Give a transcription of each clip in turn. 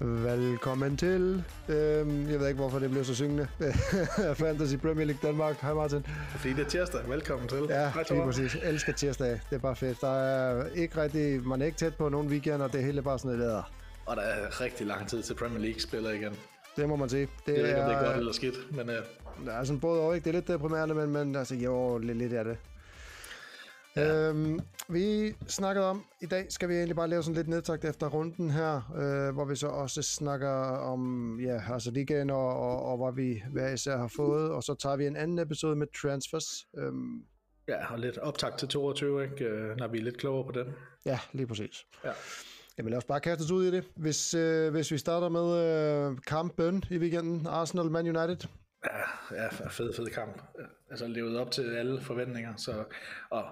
Velkommen til. Øhm, jeg ved ikke, hvorfor det blev så syngende. Fantasy Premier League Danmark. Hej Martin. Fordi det er tirsdag. Velkommen til. Ja, Hej, lige præcis. Elsker tirsdag. Det er bare fedt. Der er ikke rigtig, man er ikke tæt på nogen weekend, og det hele er bare sådan et der. Og der er rigtig lang tid til Premier League spiller igen. Det må man sige. Det jeg ved ikke, om det er godt eller skidt, men... Uh... Er sådan både og, ikke? Det er lidt deprimerende, men, men altså, jo, lidt, lidt af det. Ja. Øhm, vi snakkede om, i dag skal vi egentlig bare lave sådan lidt nedtagt efter runden her, øh, hvor vi så også snakker om, ja, altså ligaen og, og, og hvad vi hver især har fået, og så tager vi en anden episode med transfers. Øhm, ja, og lidt optag til 22, ikke? Øh, når vi er lidt klogere på den. Ja, lige præcis. Ja. Jamen lad os bare kaste os ud i det. Hvis, øh, hvis vi starter med øh, kampen i weekenden, Arsenal-Man United. Ja, ja, fed, fed kamp. Altså levet op til alle forventninger. Så, og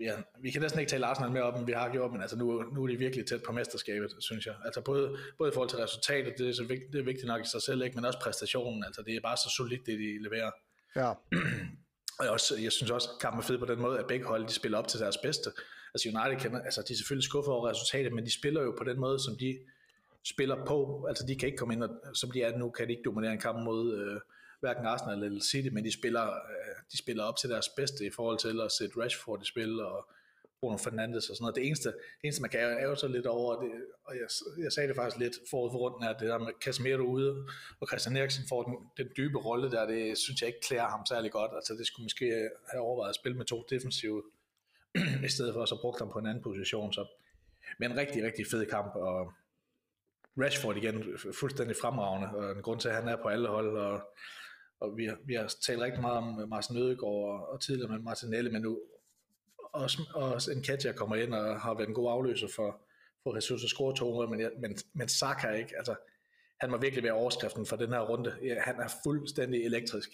ja, vi kan næsten ikke tale Arsenal mere op, end vi har gjort, men altså nu, nu er de virkelig tæt på mesterskabet, synes jeg. Altså både, både i forhold til resultatet, det er, så vigtigt, det er vigtigt nok i sig selv, ikke? men også præstationen. Altså det er bare så solidt, det de leverer. Ja. Og jeg, også, jeg synes også, at kampen er fed på den måde, at begge hold de spiller op til deres bedste. Altså United kender, altså de er selvfølgelig skuffet over resultatet, men de spiller jo på den måde, som de spiller på. Altså de kan ikke komme ind, og, som de er nu, kan de ikke dominere en kamp mod øh, hverken Arsenal eller City, men de spiller, øh, de spiller op til deres bedste i forhold til at sætte Rashford i spil og Bruno Fernandes og sådan noget. Det eneste, det eneste man kan ære sig lidt over, det, og jeg, jeg sagde det faktisk lidt forud for runden, er det der med Casemiro ude, og Christian Eriksen får den, den dybe rolle der, det synes jeg ikke klæder ham særlig godt. Altså det skulle måske have overvejet at spille med to defensive, i stedet for at så brugt ham på en anden position. Så. Men en rigtig, rigtig fed kamp, og Rashford igen fuldstændig fremragende, og en grund til, at han er på alle hold, og og vi har, vi har talt rigtig meget om Martin Ødegaard og, og tidligere med Martinelli, men nu også, også en Katja kommer ind og har været en god afløser for, for Jesus at score to men, men, men Saka ikke, altså han må virkelig være overskriften for den her runde. Ja, han er fuldstændig elektrisk.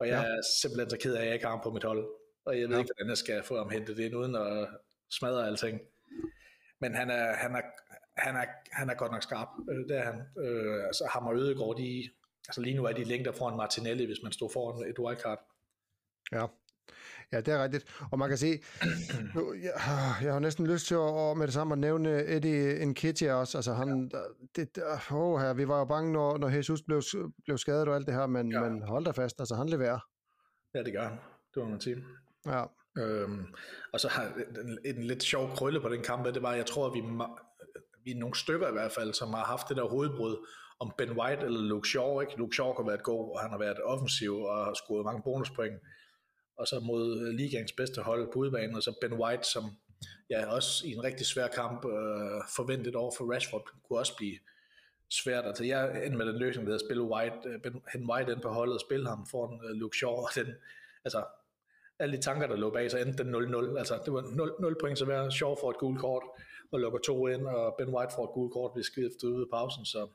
Og jeg ja. er simpelthen så ked af, at jeg ikke har ham på mit hold. Og jeg ved ja. ikke, hvordan jeg skal få ham hentet ind, uden at smadre alting. Men han er, han er, han er, han er godt nok skarp. Øh, det er han. Øh, altså ham og Ødegaard, de, altså lige nu er de længder foran Martinelli, hvis man står foran et wildcard. Ja. Ja, det er rigtigt. Og man kan se, nu, jeg, jeg har næsten lyst til at, med det samme at nævne Eddie Nketiah også. Altså han, ja. det, oh, her, vi var jo bange, når, når Jesus blev, blev skadet og alt det her, men, ja. men hold da fast, altså han leverer. Ja, det gør han. Det må man sige. Ja. Øhm, og så har en, en lidt sjov krølle på den kamp, det var, jeg tror, at vi, vi er nogle stykker i hvert fald, som har haft det der hovedbrud om Ben White eller Luke Shaw. Ikke? Luke Shaw har været god, og han har været offensiv og har scoret mange bonuspoint. Og så mod øh, ligaens bedste hold på udbanen, og så Ben White, som ja, også i en rigtig svær kamp øh, forventet over for Rashford, kunne også blive svært. Altså jeg endte med den løsning, der hedder spille White, øh, ben, Ben White ind på holdet og spille ham foran øh, Luke Shaw, og den, altså alle de tanker, der lå bag, så endte den 0-0. Altså, det var 0, 0 point, så hver Shaw får et gult kort, og lukker to ind, og Ben White får et gult kort, hvis skiftet ud i pausen, så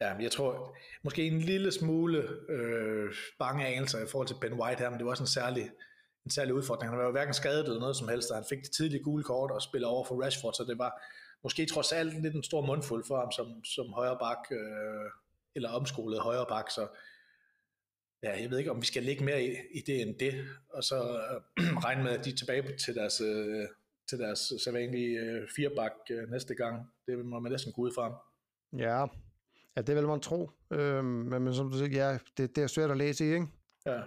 ja, jeg tror, måske en lille smule øh, bange anelser i forhold til Ben White her, men det var også en særlig, en særlig udfordring. Han var jo hverken skadet eller noget som helst, og han fik det tidlige gule kort og spiller over for Rashford, så det var måske trods alt lidt en stor mundfuld for ham som, som højre bak, øh, eller omskolet højre bak, så ja, jeg ved ikke, om vi skal lægge mere i, i det end det, og så øh, regne med, at de er tilbage til deres, øh, til deres sædvanlige øh, firebak øh, næste gang. Det må man næsten gå ud fra. Ja, ja det vil man tro. Øh, men, men som du siger, ja, det, det er svært at læse i, ikke? Ja,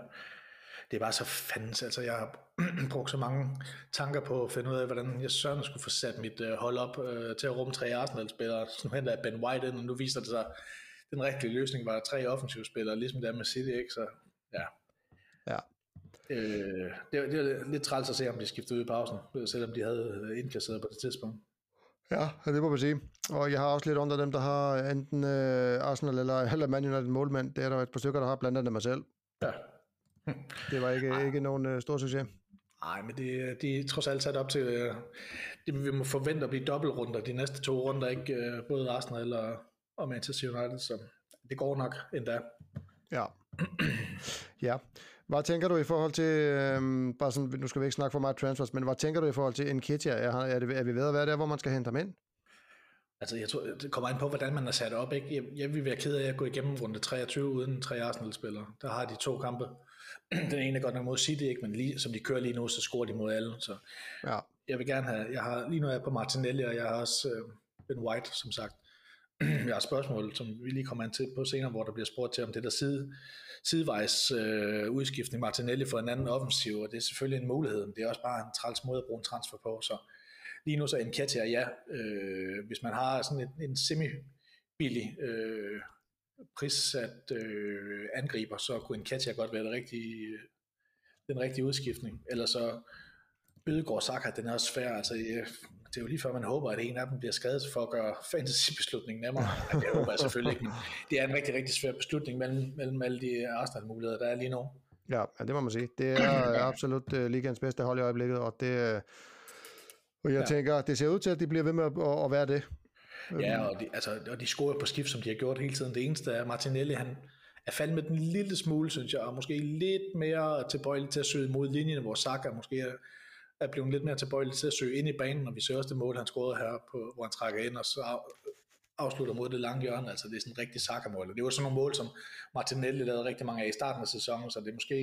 det er bare så fandens. Altså, jeg har brugt så mange tanker på at finde ud af, hvordan jeg søren skulle få sat mit øh, hold op øh, til at rumme tre Arsenal-spillere. Nu henter jeg Ben White ind, og nu viser det sig, den rigtige løsning var tre offensive spillere, ligesom det er med City, ikke? Så ja. Ja. Øh, det, det er lidt træls at se, om de skiftede ud i pausen, selvom de havde indkasseret på det tidspunkt. Ja, det må man sige. Og jeg har også lidt under dem, der har enten øh, Arsenal eller, eller Man United målmand. Det er der et par stykker, der har blandt andet mig selv. Ja. det var ikke, ikke nogen øh, stor succes. Nej, men det, de er trods alt sat op til, øh, det, vi må forvente at blive dobbeltrunder de næste to runder, ikke øh, både Arsenal og, og Manchester United, så det går nok endda. Ja. ja. Hvad tænker du i forhold til, øhm, bare sådan, nu skal vi ikke snakke for meget transfers, men hvad tænker du i forhold til Nketiah? Er, er, det, er vi ved at være der, hvor man skal hente ham ind? Altså, jeg tror, det kommer ind på, hvordan man er sat op. Ikke? Jeg, jeg vil være ked af at gå igennem runde 23 uden tre Arsenal-spillere. Der har de to kampe. Den ene er godt nok mod City, ikke? men lige, som de kører lige nu, så scorer de mod alle. Så ja. jeg vil gerne have, jeg har lige nu er jeg på Martinelli, og jeg har også øh, Ben White, som sagt jeg har et spørgsmål, som vi lige kommer an til på senere, hvor der bliver spurgt til, om det der side, sidevejs øh, udskiftning Martinelli for en anden offensiv, og det er selvfølgelig en mulighed, men det er også bare en træls måde at bruge en transfer på, så lige nu så en Katia, ja, øh, hvis man har sådan en, en semi-billig øh, prissat øh, angriber, så kunne en Katia godt være det rigtige, øh, den rigtige udskiftning, eller så Ødegård Saka, den er også svær, altså det er jo lige før man håber, at en af dem bliver skadet for at gøre fantasy-beslutningen nemmere. Ja, det håber jeg selvfølgelig ikke, men det er en rigtig, rigtig svær beslutning mellem, mellem alle de Arsenal-muligheder, der er lige nu. Ja, ja, det må man sige. Det er absolut uh, ligands bedste hold i øjeblikket, og det, uh, og jeg ja. tænker, det ser ud til, at de bliver ved med at, at være det. Ja, og de, altså, og de scorer på skift, som de har gjort hele tiden. Det eneste er, Martinelli, han er faldet med den lille smule, synes jeg, og måske lidt mere tilbøjelig til at søge mod linjen, hvor Saka måske er, er blevet lidt mere tilbøjelig til at søge ind i banen, og vi ser også det mål, han scorede her, på, hvor han trækker ind, og så afslutter mod det lange hjørne, altså det er sådan en rigtig Saka-mål. Det var sådan nogle mål, som Martinelli lavede rigtig mange af i starten af sæsonen, så det er måske,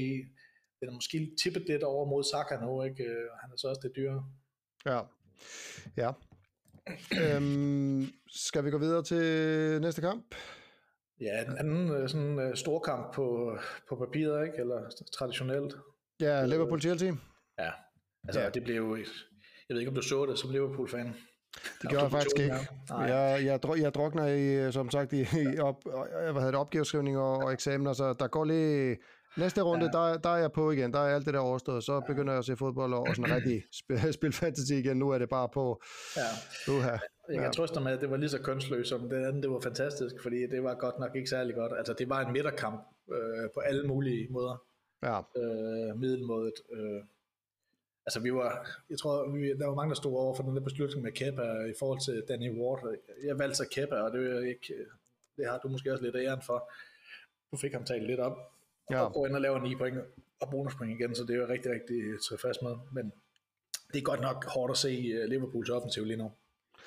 det er måske tippet lidt over mod Saka nu, ikke? han er så også det dyre. Ja, ja. øhm, skal vi gå videre til næste kamp? Ja, den anden øh, sådan uh, stor kamp på, på papiret, ikke? Eller traditionelt. Ja, Liverpool-Chelsea. Ja, altså ja. det blev jeg ved ikke om du så det som Liverpool-fan. Det gjorde jeg faktisk ikke. Jeg, jeg, jeg drukner i, som sagt, i, i op, hvad hedder det, opgaveskrivning og, og eksamener, så der går lige Næste runde, ja. der, der er jeg på igen. Der er alt det der overstået. Så begynder jeg at se fodbold og sådan rigtig spille, spil fantasy igen. Nu er det bare på. Ja. Uha. Jeg kan ja. trøste med, at det var lige så kønsløst som det andet. Det var fantastisk, fordi det var godt nok ikke særlig godt. Altså, det var en midterkamp øh, på alle mulige måder. Ja. Øh, middelmådet. Øh. Altså, vi var, jeg tror, vi, der var mange, der stod over for den der beslutning med Kepa i forhold til Danny Ward. Jeg valgte så Kepa, og det, er ikke, det har du måske også lidt æren for. Du fik ham talt lidt op ja. og går ind og laver 9 point og bonuspoint igen, så det er jo rigtig, rigtig tilfreds med. Men det er godt nok hårdt at se øh, Liverpools offensiv lige nu.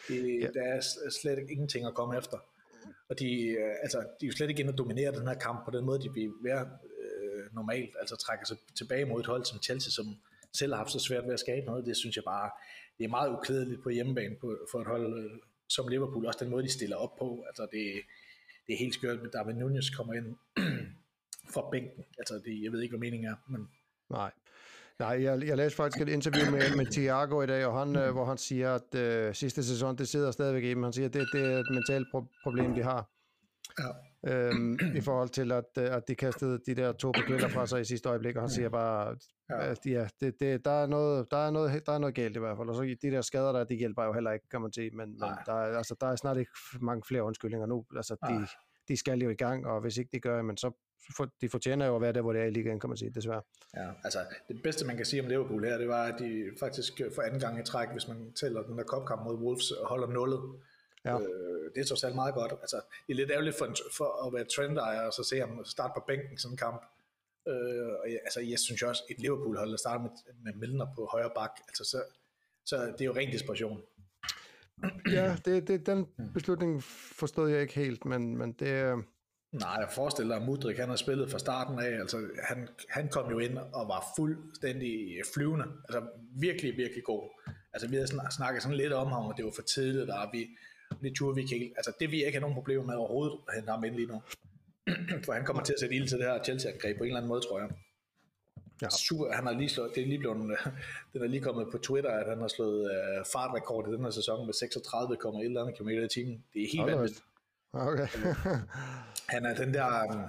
Det, ja. Der er slet ingenting at komme efter. Og de, øh, altså, de er jo slet ikke inde og dominere den her kamp på den måde, de vil være øh, normalt, altså trækker sig tilbage mod et hold som Chelsea, som selv har haft så svært ved at skabe noget. Det synes jeg bare, det er meget uklædeligt på hjemmebane på, for et hold øh, som Liverpool. Også den måde, de stiller op på. Altså det, det er helt skørt, at David Nunez kommer ind fra bænken. Altså, det, jeg ved ikke, hvad meningen er, men... Nej. Nej, jeg, jeg læste faktisk et interview med, med Thiago i dag, og han, mm. hvor han siger, at øh, sidste sæson, det sidder stadigvæk i dem. Han siger, at det, det er et mentalt pro- problem, de har. Ja. Øhm, I forhold til, at, øh, at de kastede de der to paketter fra sig i sidste øjeblik, og han siger bare, ja. at ja, det, det, der, er noget, der, er noget, der er noget galt i hvert fald. Og så de der skader der, de hjælper jo heller ikke, kan man sige. Men, men der, er, altså, der er snart ikke mange flere undskyldninger nu. Altså, de, de skal jo i gang, og hvis ikke de gør, men så for, de fortjener jo at være der, hvor det er i ligaen, kan man sige, desværre. Ja, altså det bedste, man kan sige om Liverpool her, det var, at de faktisk for anden gang i træk, hvis man tæller den der kopkamp mod Wolves, holder nullet. Ja. Øh, det er trods alt meget godt. Altså, det er lidt ærgerligt for, for at være trendejer, og så se ham starte på bænken sådan en kamp. Øh, og jeg, altså, jeg synes også, et Liverpool-hold, der starter med, med Milner på højre bak, altså, så, så det er jo ren desperation. Ja, det, det, den beslutning forstod jeg ikke helt, men, men det, Nej, jeg forestiller dig, at Mudrik han har spillet fra starten af. Altså, han, han kom jo ind og var fuldstændig flyvende. Altså virkelig, virkelig god. Altså vi havde snakket sådan lidt om ham, og det var for tidligt, og vi, det turde vi ikke. Altså det vi ikke have nogen problemer med overhovedet, at hente ham ind lige nu. for han kommer til at sætte ild til det her Chelsea-angreb på en eller anden måde, tror jeg. Ja. Super, han har lige slået, det er lige blevet, den er lige kommet på Twitter, at han har slået uh, fartrekord i den her sæson med 36,1 km i timen. Det er helt vanvittigt. Okay. han er den der... Um,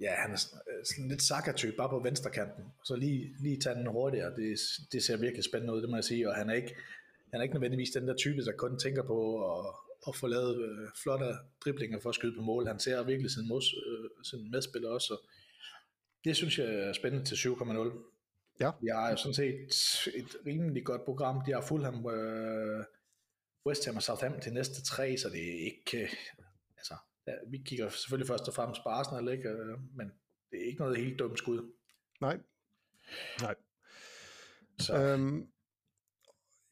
ja, han er sådan lidt Saka-type, bare på venstre kanten. Og så lige, lige tage den hurtigere. Det, det ser virkelig spændende ud, det må jeg sige. Og han er ikke, han er ikke nødvendigvis den der type, der kun tænker på at, at få lavet øh, flotte driblinger for at skyde på mål. Han ser virkelig sin, mod, øh, sin medspiller også. Så det synes jeg er spændende til 7,0. Ja. Jeg har jo sådan set et rimelig godt program. De har Fulham, øh, West Ham og Southampton til næste tre, så det er ikke, øh, altså, ja, vi kigger selvfølgelig først og fremmest på Arsenal, ikke? Øh, men det er ikke noget helt dumt skud. Nej. Nej. Så. Øhm,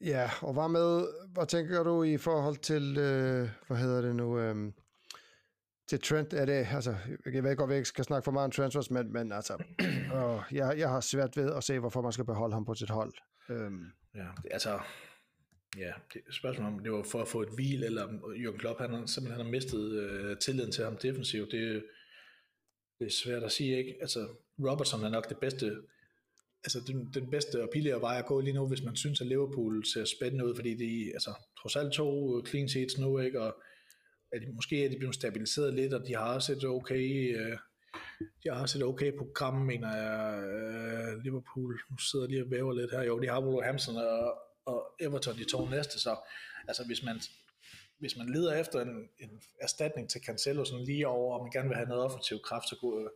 ja, og hvad med, hvad tænker du i forhold til, øh, hvad hedder det nu, øh, til Trent, er det, altså, jeg ved godt, at vi ikke skal snakke for meget om transfers, men, men altså, øh, jeg, jeg har svært ved at se, hvorfor man skal beholde ham på sit hold. Øhm. Ja, det, altså, ja, det spørgsmålet spørgsmål om, det var for at få et hvil, eller om Jürgen Klopp, han har simpelthen har mistet øh, tilliden til ham defensivt. Det, det er svært at sige, ikke? Altså, Robertson er nok det bedste, altså den, den bedste og billigere vej at gå lige nu, hvis man synes, at Liverpool ser spændende ud, fordi de, altså, trods alt to clean sheets nu, ikke? Og at de, måske er de blevet stabiliseret lidt, og de har også et okay, øh, de har også et okay program, mener jeg, øh, Liverpool. Nu sidder de og væver lidt her. Jo, de har Wolverhampton og, og Everton de to næste, så altså hvis man, hvis man leder efter en, en erstatning til Cancelo sådan lige over, og man gerne vil have noget offensiv kraft, så kunne,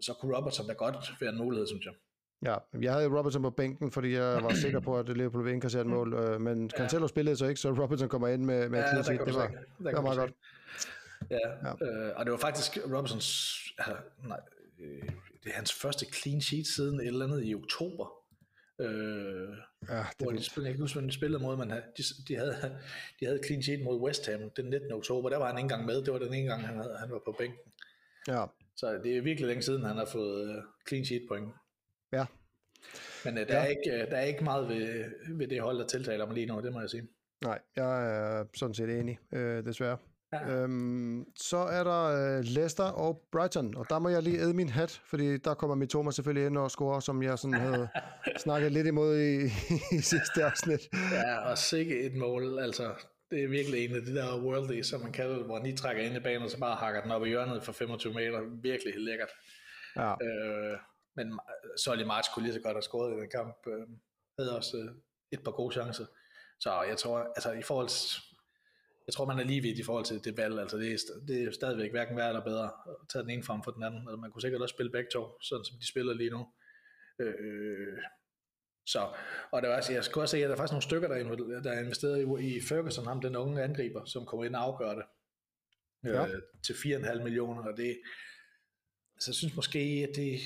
så kunne Robertson da godt være en mulighed, synes jeg. Ja, jeg havde Robertson på bænken, fordi jeg var sikker på, at Liverpool ville indkassere et mål, øh, men Cancelo ja. spillede så ikke, så Robertson kommer ind med, med ja, clean sheet. Det var, det var meget godt. Ja, ja. Øh, og det var faktisk Robertsons, altså, nej, øh, det er hans første clean sheet siden et eller andet i oktober. Øh, ja, det hvor de spillede, jeg kan huske, de spillede mod, men de, de, havde, de havde clean sheet mod West Ham den 19. oktober, der var han ikke engang med, det var den ene gang, han, havde, han var på bænken. Ja. Så det er virkelig længe siden, han har fået uh, clean sheet point. Ja. Men uh, der, ja. er ikke, uh, der er ikke meget ved, ved det hold, der tiltaler mig lige nu, det må jeg sige. Nej, jeg er sådan set enig, øh, desværre. Ja. Øhm, så er der øh, Leicester og Brighton, og der må jeg lige æde min hat, fordi der kommer Mitoma selvfølgelig ind og score, som jeg sådan havde snakket lidt imod i, i sidste afsnit. Ja, og sikke et mål, altså det er virkelig en af de der worldy, som man kalder det, hvor han lige trækker ind i banen, og så bare hakker den op i hjørnet for 25 meter. Virkelig lækkert. Ja. Øh, men Solly March kunne lige så godt have scoret i den kamp. Øh, havde også øh, et par gode chancer. Så jeg tror, altså i forhold til, jeg tror, man er lige vidt i forhold til det valg. Altså, det, er, det er stadigvæk hverken værre eller bedre at tage den ene frem for den anden. Altså, man kunne sikkert også spille begge to, sådan som de spiller lige nu. Øh, så, og der var, altså, jeg skulle også se, at der er faktisk nogle stykker, der er, der er investeret i, i Ferguson, ham den unge angriber, som kommer ind og afgør det ja. øh, til 4,5 millioner, og det, altså, jeg synes måske, at det,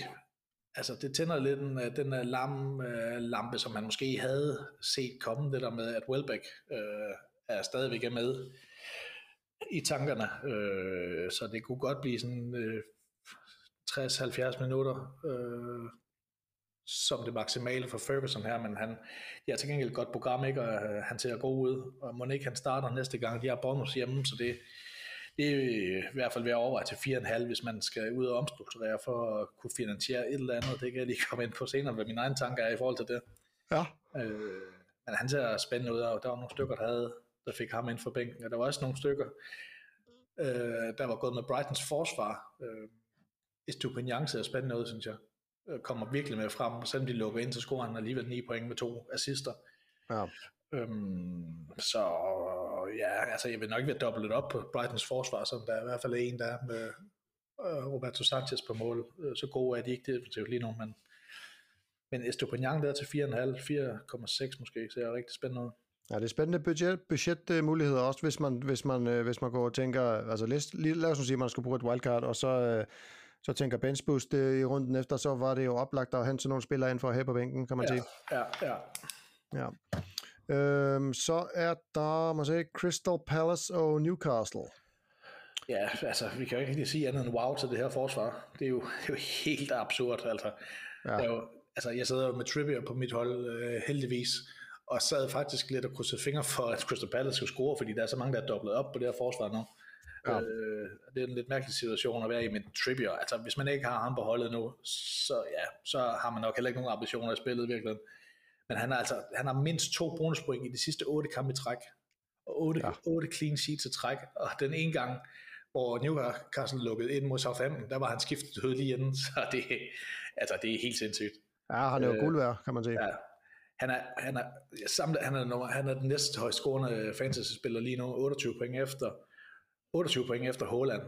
altså, det tænder lidt den, øh, den der lam, øh, lampe, som man måske havde set komme, det der med, at Welbeck øh, er stadigvæk med i tankerne, øh, så det kunne godt blive sådan øh, 60-70 minutter øh, som det maksimale for Ferguson her, men han de har til gengæld et godt program, ikke? og øh, han ser god ud, og må ikke han starter næste gang, de har bonus hjemme, så det, det er i hvert fald ved at overveje til 4,5, hvis man skal ud og omstrukturere for at kunne finansiere et eller andet. Det kan jeg lige komme ind på senere, hvad mine egne tanker er i forhold til det. Ja. Øh, men han ser spændende ud, og der var nogle stykker, der havde der fik ham ind for bænken. Og der var også nogle stykker, øh, der var gået med Brightons forsvar. Øh, Estupinian ser spændende ud, synes jeg. Øh, kommer virkelig med frem. Selvom de lukker ind, så scorer han alligevel 9 point med to assister. Ja. Øhm, så ja, altså jeg vil nok være dobbelt op på Brightons forsvar, som der er i hvert fald en, der er med øh, Roberto Sanchez på mål. Øh, så gode er de ikke defensivt lige nu, men, men Estupinian der til 4,5, 4,6 måske, så er rigtig spændende ud. Ja, det er spændende budget, budgetmuligheder også, hvis man, hvis man, øh, hvis man går og tænker, altså lad, lad os sige, at man skal bruge et wildcard, og så, så tænker bench boost øh, i runden efter, så var det jo oplagt at hente nogle spillere ind for at have på bænken, kan man ja, sige. Ja, ja. ja. Øhm, så er der, man sige, Crystal Palace og Newcastle. Ja, altså, vi kan jo ikke rigtig sige andet end wow til det her forsvar. Det er jo, det er jo helt absurd, altså. Ja. Det er jo, altså, jeg sidder jo med trivia på mit hold, øh, heldigvis, og sad faktisk lidt og krydsede fingre for, at Crystal Palace skulle score, fordi der er så mange, der er dobblet op på det her forsvar nu. Ja. Øh, det er en lidt mærkelig situation at være i med Trippier. Altså, hvis man ikke har ham på holdet nu, så, ja, så har man nok heller ikke nogen ambitioner i spillet virkelig. Men han har altså han har mindst to bonuspoint i de sidste otte kampe i træk, og otte, ja. otte clean sheets i træk, og den ene gang, hvor Newcastle lukkede ind mod Southampton, der var han skiftet ud lige inden, så det, altså, det er helt sindssygt. Ja, han er jo øh, guld værd, kan man sige. Ja, han er, han er, samlet, han er, nummer, han er den næste højst scorende fantasy-spiller lige nu, 28 point efter, 28 point efter Holland.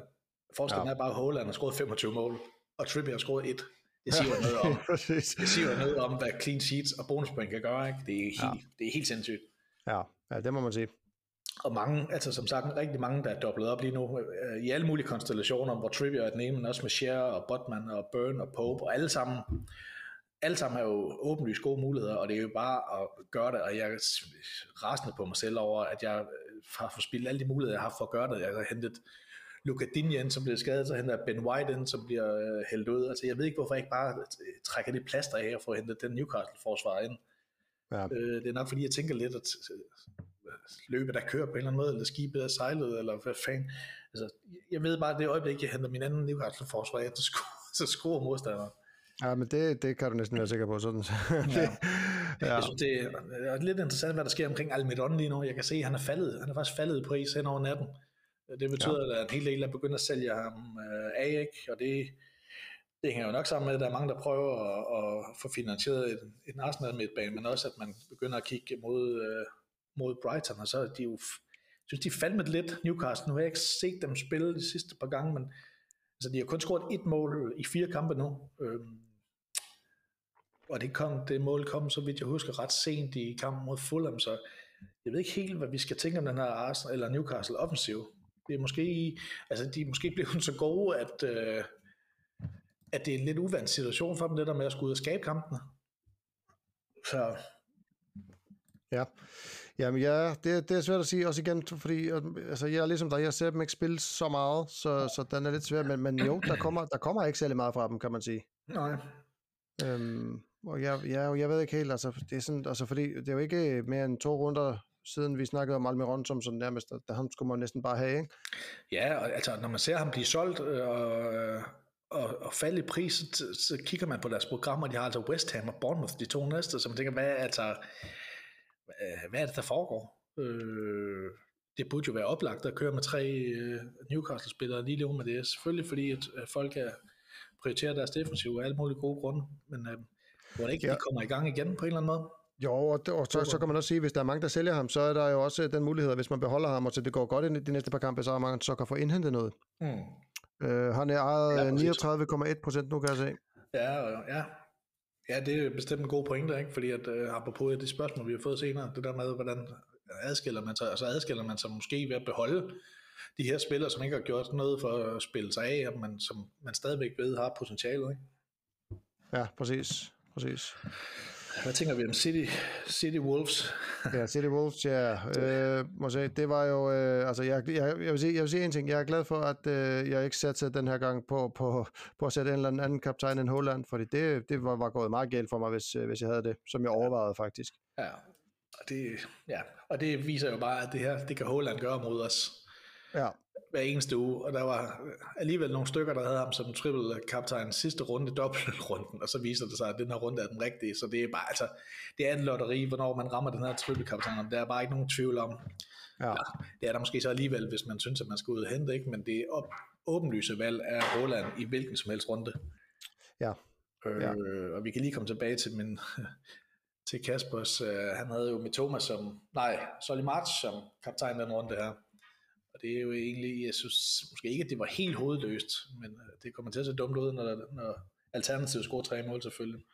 Forskellen ja. er bare, at Holland har scoret 25 mål, og Trippier har scoret 1. Det siger, noget om, det siger noget om, hvad clean sheets og bonuspoint kan gøre. Ikke? Det, er helt, ja. det er helt sindssygt. Ja. ja, det må man sige. Og mange, altså som sagt, rigtig mange, der er dobblet op lige nu, øh, i alle mulige konstellationer, hvor Trivia er den ene, men også med Cher og Botman og Burn og Pope, og alle sammen alle sammen er jo åbenlyst gode muligheder, og det er jo bare at gøre det, og jeg er rasende på mig selv over, at jeg har fået spillet alle de muligheder, jeg har for at gøre det. Jeg har hentet Luka Dinjen, som bliver skadet, så henter Ben White ind, som bliver øh, hældt ud. Altså, jeg ved ikke, hvorfor jeg ikke bare trækker det plaster af og får hentet den Newcastle-forsvar ind. Ja. Øh, det er nok fordi, jeg tænker lidt, at øh, løbet der kører på en eller anden måde, eller skibet er sejlet, eller hvad fanden. Altså, jeg ved bare, at det øjeblik, jeg henter min anden Newcastle-forsvar, så, skruer, så skruer modstanderen. Ja, men det, det kan du næsten være sikker på. Sådan. ja. ja. Jeg synes, det er lidt interessant, hvad der sker omkring Almiron lige nu. Jeg kan se, at han er faldet. Han er faktisk faldet i pris hen over natten. Det betyder, ja. at en hel del er begyndt at sælge ham øh, af, ikke? og det, det hænger jo nok sammen med, at der er mange, der prøver at, at få finansieret en, en Arsenal midtbane, men også at man begynder at kigge mod, øh, mod Brighton, og så er de jo, synes, de faldet lidt Newcastle. Nu har jeg ikke set dem spille de sidste par gange, men altså, de har kun scoret et mål i fire kampe nu. Øhm, og det, kom, det mål kom, så vidt jeg husker, ret sent i kampen mod Fulham, så jeg ved ikke helt, hvad vi skal tænke om den her Arsenal eller Newcastle offensiv. Det er måske, altså de er måske blevet så gode, at, øh, at det er en lidt uvandt situation for dem, det der med at skulle ud og skabe kampene. Så. Ja. Jamen ja, det, det er svært at sige også igen, fordi altså, jeg er ligesom dig, jeg ser dem ikke spille så meget, så, så den er lidt svær, men, men jo, der kommer, der kommer ikke særlig meget fra dem, kan man sige. Nej. Øhm, og jeg, jeg, jeg ved ikke helt, altså, det er sådan, altså, fordi det er jo ikke mere end to runder siden vi snakkede om Almiron som sådan nærmest, der ham skulle man næsten bare have, ikke? Ja, og altså når man ser ham blive solgt øh, og, og, og falde i pris, så, så kigger man på deres programmer, de har altså West Ham og Bournemouth, de to næste, så man tænker, hvad, altså, hvad er det, der foregår? Øh, det burde jo være oplagt at køre med tre øh, Newcastle-spillere lige nu, men det er selvfølgelig fordi, at, at folk er prioriterer deres defensiv af alle mulige gode grunde, men øh, hvor det ikke ja. de kommer i gang igen på en eller anden måde. Jo, og, og så, så kan man også sige, at hvis der er mange, der sælger ham, så er der jo også den mulighed, at hvis man beholder ham, og så det går godt i de næste par kampe, så er man så kan få indhentet noget. Mm. Øh, han er ejet ja, 39,1 procent nu, kan jeg se. Ja, ja. Ja, det er bestemt en god pointe, ikke? fordi at, uh, apropos det spørgsmål, vi har fået senere, det der med, hvordan adskiller man sig, altså adskiller man sig måske ved at beholde de her spillere, som ikke har gjort noget for at spille sig af, men som man stadigvæk ved har potentiale. Ikke? Ja, præcis. præcis. Hvad tænker vi om City, City Wolves? ja, City Wolves, ja. Øh, må sige, det var jo, øh, altså jeg, jeg, jeg, vil sige, jeg vil sige en ting, jeg er glad for, at øh, jeg ikke satte den her gang på, på, på at sætte en eller anden kaptajn end Holland, fordi det, det var, var gået meget galt for mig, hvis, øh, hvis jeg havde det, som jeg overvejede faktisk. Ja, og det, ja, og det viser jo bare, at det her, det kan Holland gøre mod os. Ja. Hver eneste uge, og der var alligevel nogle stykker, der havde ham som triple kaptajn sidste runde, dobbeltrunden, og så viser det sig, at den her runde er den rigtige, så det er bare, altså, det er en lotteri, hvornår man rammer den her triple kaptajn, der er bare ikke nogen tvivl om. Ja. ja. det er der måske så alligevel, hvis man synes, at man skal ud og hente, ikke? men det er op, åbenlyse valg af Roland i hvilken som helst runde. Ja. Øh, ja. Og vi kan lige komme tilbage til min til Kaspers. Uh, han havde jo Mitoma som, nej, Solly March som kaptajn den runde her. Det er jo egentlig, jeg synes måske ikke, at det var helt hovedløst, men øh, det kommer til at se dumt ud, når, når Alternativet scorer tre mål selvfølgelig.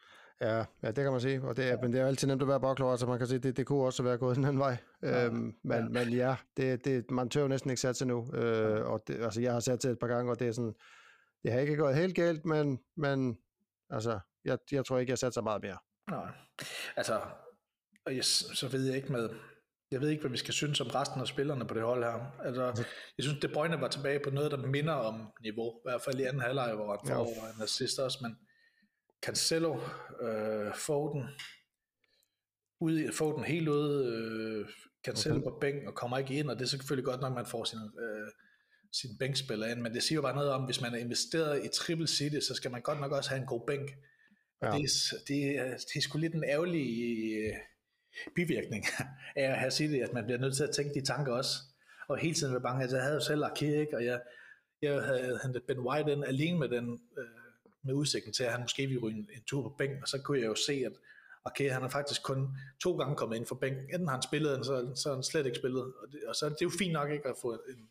Ja, ja, det kan man sige, og det er, men det er altid nemt at være bagklog, altså man kan sige, det, det kunne også være gået den anden vej, ja, øhm, men, ja. men ja, det, det, man tør jo næsten ikke satse nu, øh, og det, altså jeg har sat til et par gange, og det er sådan, det har ikke gået helt galt, men, men altså, jeg, jeg tror ikke, jeg sat så meget mere. Nej, altså, og jeg, så ved jeg ikke med, jeg ved ikke, hvad vi skal synes om resten af spillerne på det hold her. Altså, jeg synes, De Bruyne var tilbage på noget, der minder om niveau. I hvert fald i anden halvleg, hvor han får ja. en assist også, men Cancelo, øh, Foden, ude, Foden helt ude, øh, Cancelo okay. på bænk og kommer ikke ind, og det er selvfølgelig godt nok, man får sin, øh, sin bænkspiller ind, men det siger jo bare noget om, hvis man er investeret i Triple City, så skal man godt nok også have en god bænk. Ja. Det, er, det, er, det er sgu lidt en ærgerlig... Øh, bivirkning af at have City, at man bliver nødt til at tænke de tanker også. Og hele tiden var bange, altså jeg havde jo selv Arke, ikke? og jeg, jeg havde hentet Ben White ind alene med den, øh, med udsigten til, at han måske ville ryge en, en tur på bænken, og så kunne jeg jo se, at okay, han har faktisk kun to gange kommet ind for bænken. Enten har han spillet, så, så har han slet ikke spillet. Og, det, og så det er jo fint nok ikke at få en, en,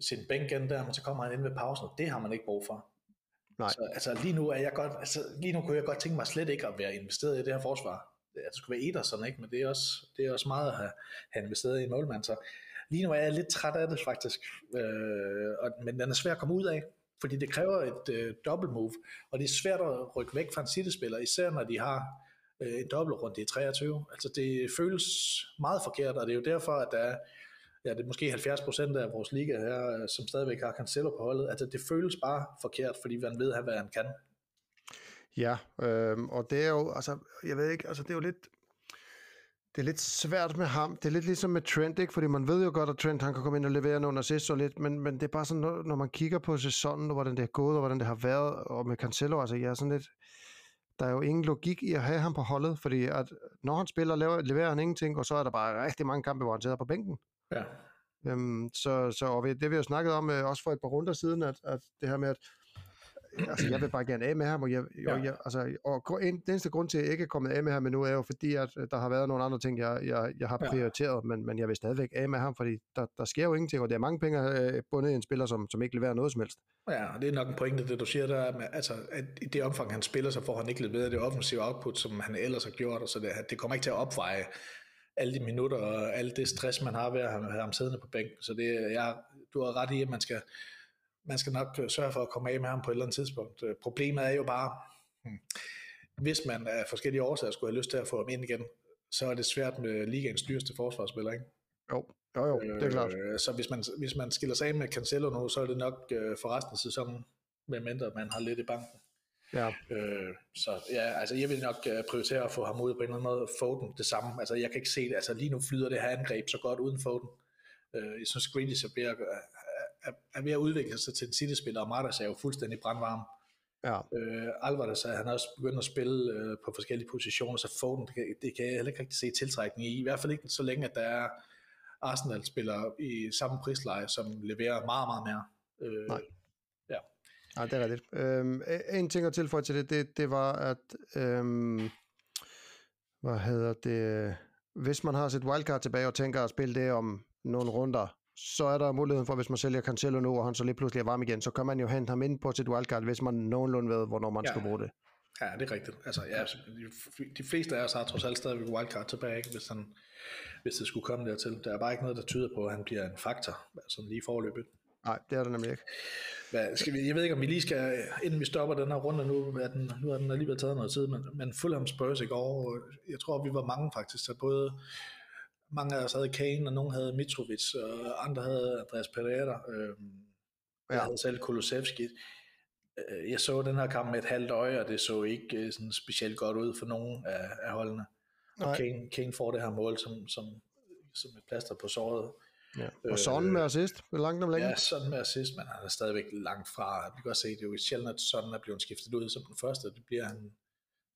sin bænk ind der, men så kommer han ind ved pausen, og det har man ikke brug for. Nej. Så altså, lige nu er jeg godt, altså, lige nu kunne jeg godt tænke mig slet ikke at være investeret i det her forsvar at det skulle være Ederson, ikke? men det er også, det er også meget at have, have investeret i en målmand, så lige nu er jeg lidt træt af det faktisk, øh, og, men den er svær at komme ud af, fordi det kræver et øh, double move, og det er svært at rykke væk fra en City-spiller, især når de har øh, en dobbeltrunde i 23. Altså det føles meget forkert, og det er jo derfor, at der er, ja, det er måske 70% af vores liga her, øh, som stadigvæk har Cancelo på holdet. Altså det føles bare forkert, fordi man ved, hvad han kan. Ja, øh, og det er jo, altså, jeg ved ikke, altså det er jo lidt, det er lidt svært med ham. Det er lidt ligesom med Trent, ikke? Fordi man ved jo godt, at Trent han kan komme ind og levere nogle assists og lidt, men, men det er bare sådan, når, når man kigger på sæsonen, og hvordan det er gået, og hvordan det har været, og med Cancelo, altså jeg er sådan lidt, der er jo ingen logik i at have ham på holdet, fordi at når han spiller, leverer, leverer han ingenting, og så er der bare rigtig mange kampe, hvor han sidder på bænken. Ja. Øhm, så, så og det vi har snakket om øh, også for et par runder siden, at, at det her med, at altså, jeg vil bare gerne af med ham, og, jeg, ja. og, jeg, altså, og en, den eneste grund til, at jeg ikke er kommet af med ham endnu, er jo fordi, at der har været nogle andre ting, jeg, jeg, jeg har prioriteret, ja. men, men jeg vil stadigvæk af med ham, fordi der, der sker jo ingenting, og der er mange penge øh, bundet i en spiller, som, som ikke leverer noget som helst. Ja, det er nok en pointe, det du siger der, med, altså, at i det omfang, han spiller, så får han ikke leveret det offensive output, som han ellers har gjort, og så det, det kommer ikke til at opveje alle de minutter og alt det stress, man har ved at have ham siddende på bænken. Så det, jeg, du har ret i, at man skal, man skal nok øh, sørge for at komme af med ham på et eller andet tidspunkt. Øh, problemet er jo bare, hmm, hvis man af forskellige årsager skulle have lyst til at få ham ind igen, så er det svært med ligaens dyreste forsvarsspiller, ikke? Jo, jo, jo det er klart. Øh, så hvis man, hvis man skiller sig af med Cancelo nu, så er det nok øh, for resten af sæsonen, medmindre man har lidt i banken. Ja. Øh, så ja, altså jeg vil nok øh, prioritere at få ham ud på en eller anden måde. Foden det samme. Altså jeg kan ikke se det. Altså lige nu flyder det her angreb så godt uden Foden. Øh, jeg synes Grealish er ved, at, er, er ved at udvikle sig til en City-spiller, og Martas er jo fuldstændig brandvarm. Ja. Øh, Alvarez han har også begyndt at spille øh, på forskellige positioner, så Foden, det kan, det kan jeg heller ikke rigtig se tiltrækning i. I hvert fald ikke så længe, at der er Arsenal-spillere i samme prisleje, som leverer meget, meget mere. Øh, Nej. Ja. Ja, det er rigtigt. Øhm, en ting at tilføje til det, det, det var, at øhm, hvad hedder det, hvis man har sit wildcard tilbage og tænker at spille det om nogle runder, så er der muligheden for, hvis man sælger Cancelo nu, og han så lige pludselig er varm igen, så kan man jo hente ham ind på sit wildcard, hvis man nogenlunde ved, hvornår man ja. skal bruge det. Ja, det er rigtigt. Altså, ja, de, de fleste af os har trods alt stadigvæk wildcard tilbage, ikke? Hvis, han, hvis det skulle komme dertil. Der er bare ikke noget, der tyder på, at han bliver en faktor, altså lige forløbet. Nej, det er der nemlig ikke. Hvad, skal vi, jeg ved ikke, om vi lige skal, inden vi stopper den her runde nu, er den, nu har den alligevel taget noget tid, men, men Fulham Spurs i går, jeg tror, vi var mange faktisk, så både mange af os havde Kane, og nogen havde Mitrovic, og andre havde Andreas Pereira. Øh, ja. Jeg havde selv Kulusevski. Øh, jeg så den her kamp med et halvt øje, og det så ikke øh, sådan specielt godt ud for nogen af, af holdene. Og Kane, Kane får det her mål som, som, som et plaster på såret. Ja. Og sådan med assist, langt om længe. Ja, sådan med assist, men han er stadigvæk langt fra. Vi kan godt se, det er jo sjældent, at sådan er blevet skiftet ud som den første. Det bliver han,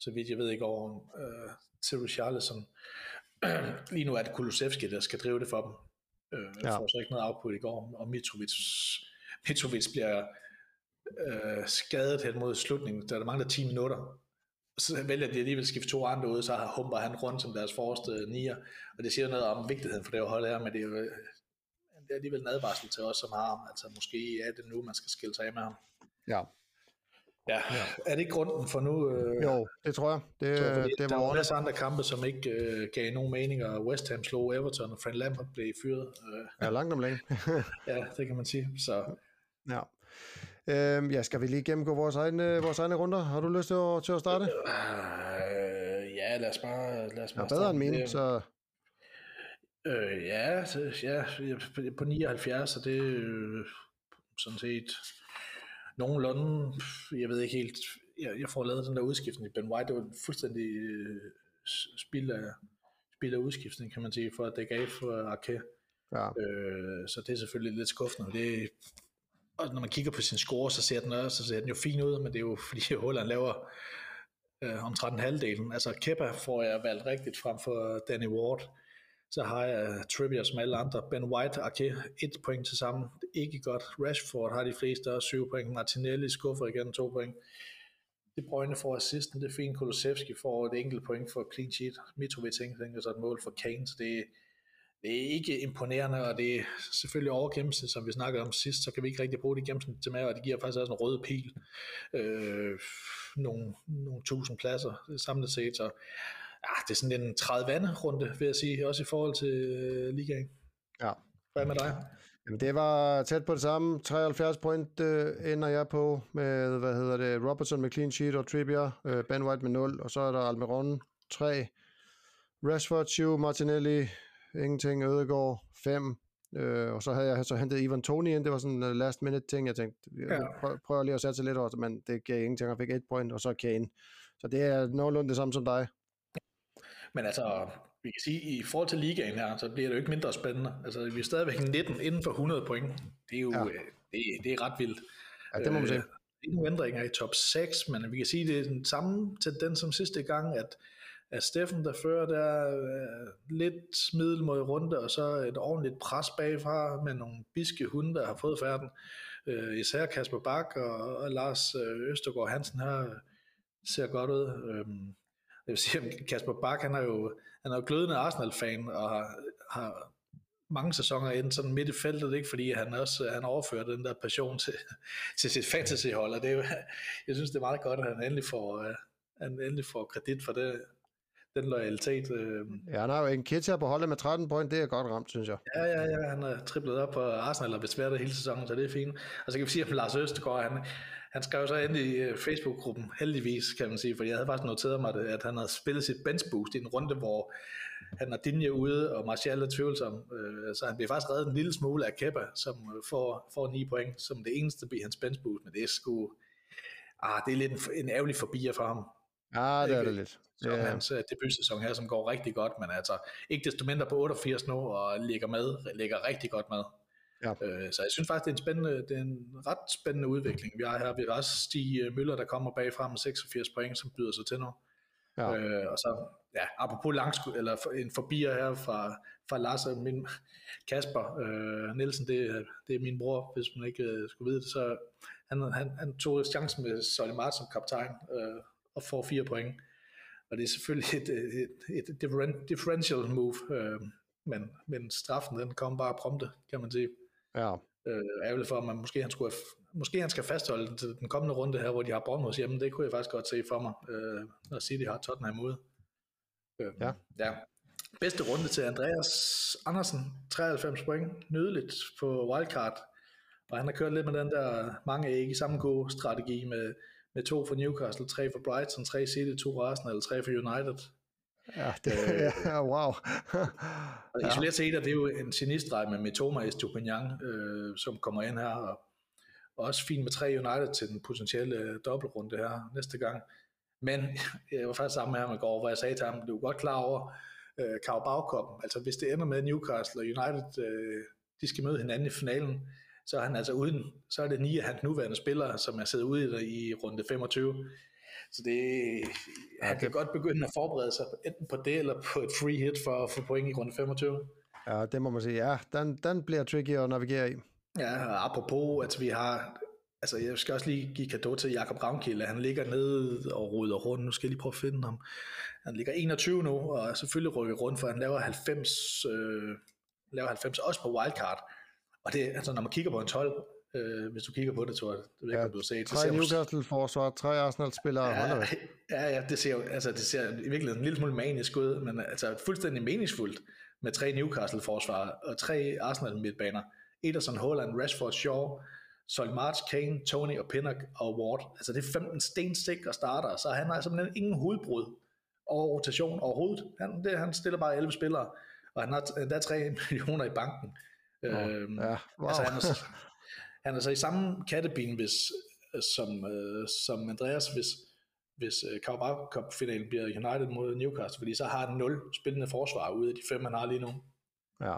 så vidt jeg ved ikke, over uh, til Richarlison. Lige nu er det Kulusevski, der skal drive det for dem. Øh, ja. Får så ikke noget output i går, og Mitrovic, Mitrovic bliver øh, skadet hen mod slutningen, der er der mangler 10 minutter. Så vælger de alligevel at skifte to andre ud, så humper han rundt som deres forreste nier, og det siger noget om vigtigheden for det at holde her, men det er jo det er alligevel en advarsel til os, som har ham. Altså måske er det nu, man skal skille sig af med ham. Ja, Ja, ja. er det ikke grunden for nu? Øh, jo, det tror jeg. Det, så, det var der var en masse andre kampe, som ikke øh, gav nogen mening, og West Ham slog Everton, og Frank Lampard blev fyret. Øh. Ja, langt om længe. ja, det kan man sige. Så. Ja. Øhm, ja, skal vi lige gennemgå vores egne, vores egne runder? Har du lyst til at, til at starte? Øh, ja, lad os bare, lad os bare ja, bedre end min, så... Øh, ja, så, ja, på 79, og det er øh, sådan set nogenlunde, jeg ved ikke helt, jeg, jeg får lavet den der udskiftning i Ben White, det var fuldstændig øh, spild af, spild af udskiftning, kan man sige, for at det gav for Arke. Ja. Øh, så det er selvfølgelig lidt skuffende. Det, og når man kigger på sin score, så ser den, også, så ser den jo fin ud, men det er jo fordi Holland laver øh, omtrent halvdelen. Altså Kepa får jeg valgt rigtigt frem for Danny Ward. Så har jeg øh, Trivia som alle andre. Ben White, Arke, et point til sammen. Ikke godt. Rashford har de fleste også syv point. Martinelli skuffer igen to point. De Bruyne får assisten, det er fint. Kolosevski får et enkelt point for clean sheet. Mitrovic tænker så et mål for Kane. Så det, det er ikke imponerende, og det er selvfølgelig over gennemsnit, som vi snakkede om sidst, så kan vi ikke rigtig bruge det gennemsnit til mere, og det giver faktisk også en rød pil. Øh, nogle, nogle tusind pladser samlet set, så ja, det er sådan en 30 runde, vil jeg sige, også i forhold til øh, ligaen. Ja. Hvad med dig? Jamen, det var tæt på det samme. 73 point øh, ender jeg på med, hvad hedder det, Robertson med clean sheet og Trippier, øh, Ben White med 0, og så er der Almiron 3, Rashford 7, Martinelli, ingenting, Ødegaard 5, øh, og så havde jeg så hentet Ivan Toni ind, det var sådan en last minute ting, jeg tænkte, jeg prøver, prøver lige at sætte lidt over, men det gav ingenting, jeg fik et point, og så Kane. Så det er nogenlunde det samme som dig. Men altså, vi kan sige, i forhold til ligaen her, så bliver det jo ikke mindre spændende. Altså, vi er stadigvæk 19 inden for 100 point. Det er jo ja. det, det er ret vildt. Ja, det må man sige. Øh, nogle ændringer i top 6, men vi kan sige, det er den samme tendens som sidste gang, at, at Steffen, der fører der uh, lidt middel mod runde, og så et ordentligt pres bagfra med nogle biske hunde, der har fået færden. Uh, især Kasper Bak og, og Lars øh, Østergaard Hansen her ser godt ud. Uh, jeg vil sige, at Kasper Bak, han er jo, han er jo glødende Arsenal-fan, og har, har mange sæsoner ind sådan midt i feltet, ikke? fordi han også han overfører den der passion til, til sit fantasyhold, og det er jo, jeg synes, det er meget godt, at han endelig får, uh, han endelig får kredit for det, den loyalitet. Uh. Ja, han har jo en her på holdet med 13 point, det er godt ramt, synes jeg. Ja, ja, ja, han har triplet op på Arsenal og besværet det hele sæsonen, så det er fint. Og så kan vi sige, at Lars Østegård, han, han skrev så endelig i øh, Facebook-gruppen, heldigvis kan man sige, for jeg havde faktisk noteret mig det, at han havde spillet sit bench boost i en runde, hvor han har Dinje ude, og Martial er tvivlsom, øh, så han bliver faktisk reddet en lille smule af Kepa, som øh, får, får 9 point, som det eneste bliver hans bench boost, men det er sgu, ah, det er lidt en, en ærgerlig forbi for ham. Ja, det er det lidt. Så yeah. hans debutsæson her, som går rigtig godt, men altså ikke desto mindre på 88 nu, og ligger med, ligger rigtig godt med. Ja. Øh, så jeg synes faktisk, det er en, spændende, det er en ret spændende udvikling, vi har her. Vi har også Stig Møller, der kommer bagfra med 86 point, som byder sig til nu. Ja. Øh, og så, ja, apropos langskud, eller en forbier her fra, fra Lars og min Kasper øh, Nielsen, det, det er min bror, hvis man ikke øh, skulle vide det, så han, han, han tog chancen med Solly Martin som kaptajn øh, og får fire point. Og det er selvfølgelig et, et, et differential move, øh, men, men straffen den kom bare prompte, kan man sige. Ja. Øh, ærgerligt for, at man måske han skulle have, måske han skal fastholde den til den kommende runde her, hvor de har Bournemouth hjemme. Det kunne jeg faktisk godt se for mig, øh, når City har Tottenham ude. Øh, ja. ja. Bedste runde til Andreas Andersen, 93 point, nydeligt på wildcard. Og han har kørt lidt med den der mange æg i samme gode strategi med, med to for Newcastle, tre for Brighton, tre City, to for Arsenal, tre for United. Ja, det, øh, ja wow. og isoleret set, det er jo en genistreg med Mitoma Estupinian, øh, som kommer ind her, og også fint med tre United til den potentielle øh, dobbeltrunde her næste gang. Men jeg var faktisk sammen med ham i går, hvor jeg sagde til ham, du er godt klar over øh, Carabao altså hvis det ender med Newcastle og United, øh, de skal møde hinanden i finalen, så er han altså uden, så er det ni af hans nuværende spillere, som er siddet ude i, i runde 25. Så det, ja, han kan det... godt begynde at forberede sig enten på det, eller på et free hit for at få point i runde 25. Ja, det må man sige. Ja, den, den bliver tricky at navigere i. Ja, og apropos, at vi har, altså jeg skal også lige give kado til Jakob Ravnkilde, han ligger nede og ruder rundt, nu skal jeg lige prøve at finde ham. Han ligger 21 nu, og er selvfølgelig rykket rundt, for han laver 90, øh, laver 90 også på wildcard. Og det, altså når man kigger på en 12, øh, hvis du kigger på det, tror jeg. Det ved ja, ikke, du har set. Tre Newcastle-forsvar, tre Arsenal-spillere. Ja, ja, ja, det ser jo altså, det ser i virkeligheden en lille smule manisk ud, men altså fuldstændig meningsfuldt med tre Newcastle-forsvar og tre Arsenal-midtbaner. Ederson, Holland, Rashford, Shaw, Sol March, Kane, Tony og Pinnock og Ward. Altså det er 15 stensikre starter, så han har simpelthen ingen hovedbrud over rotation overhovedet. Han, det, han stiller bare 11 spillere, og han har, der er 3 millioner i banken. Oh, øhm, ja, wow. altså, han, er, han er så i samme kattebin, hvis, som, øh, som Andreas, hvis, hvis øh, Carabao Cup-finalen bliver United mod Newcastle, fordi så har han 0 spillende forsvar ude af de fem, han har lige nu. Ja.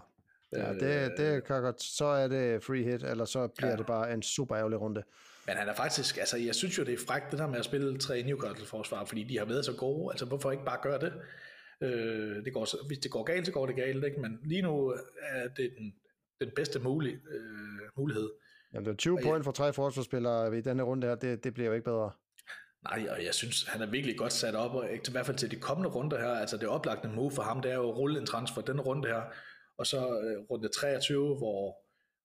Ja, det, det kan godt. Så er det free hit, eller så bliver ja. det bare en super ærgerlig runde. Men han er faktisk, altså jeg synes jo, det er frækt, det der med at spille tre Newcastle-forsvar, fordi de har været så gode, altså hvorfor ikke bare gøre det? Øh, det går, hvis det går galt, så går det galt, ikke? men lige nu er det den, den bedste mulig, øh, mulighed. Jamen det er 20 point for tre forsvarsspillere i denne runde her, det, det bliver jo ikke bedre. Nej, og jeg synes, han er virkelig godt sat op, og i hvert fald til de kommende runder her, altså det oplagte move for ham, det er jo at rulle en transfer den runde her, og så øh, runde 23, hvor,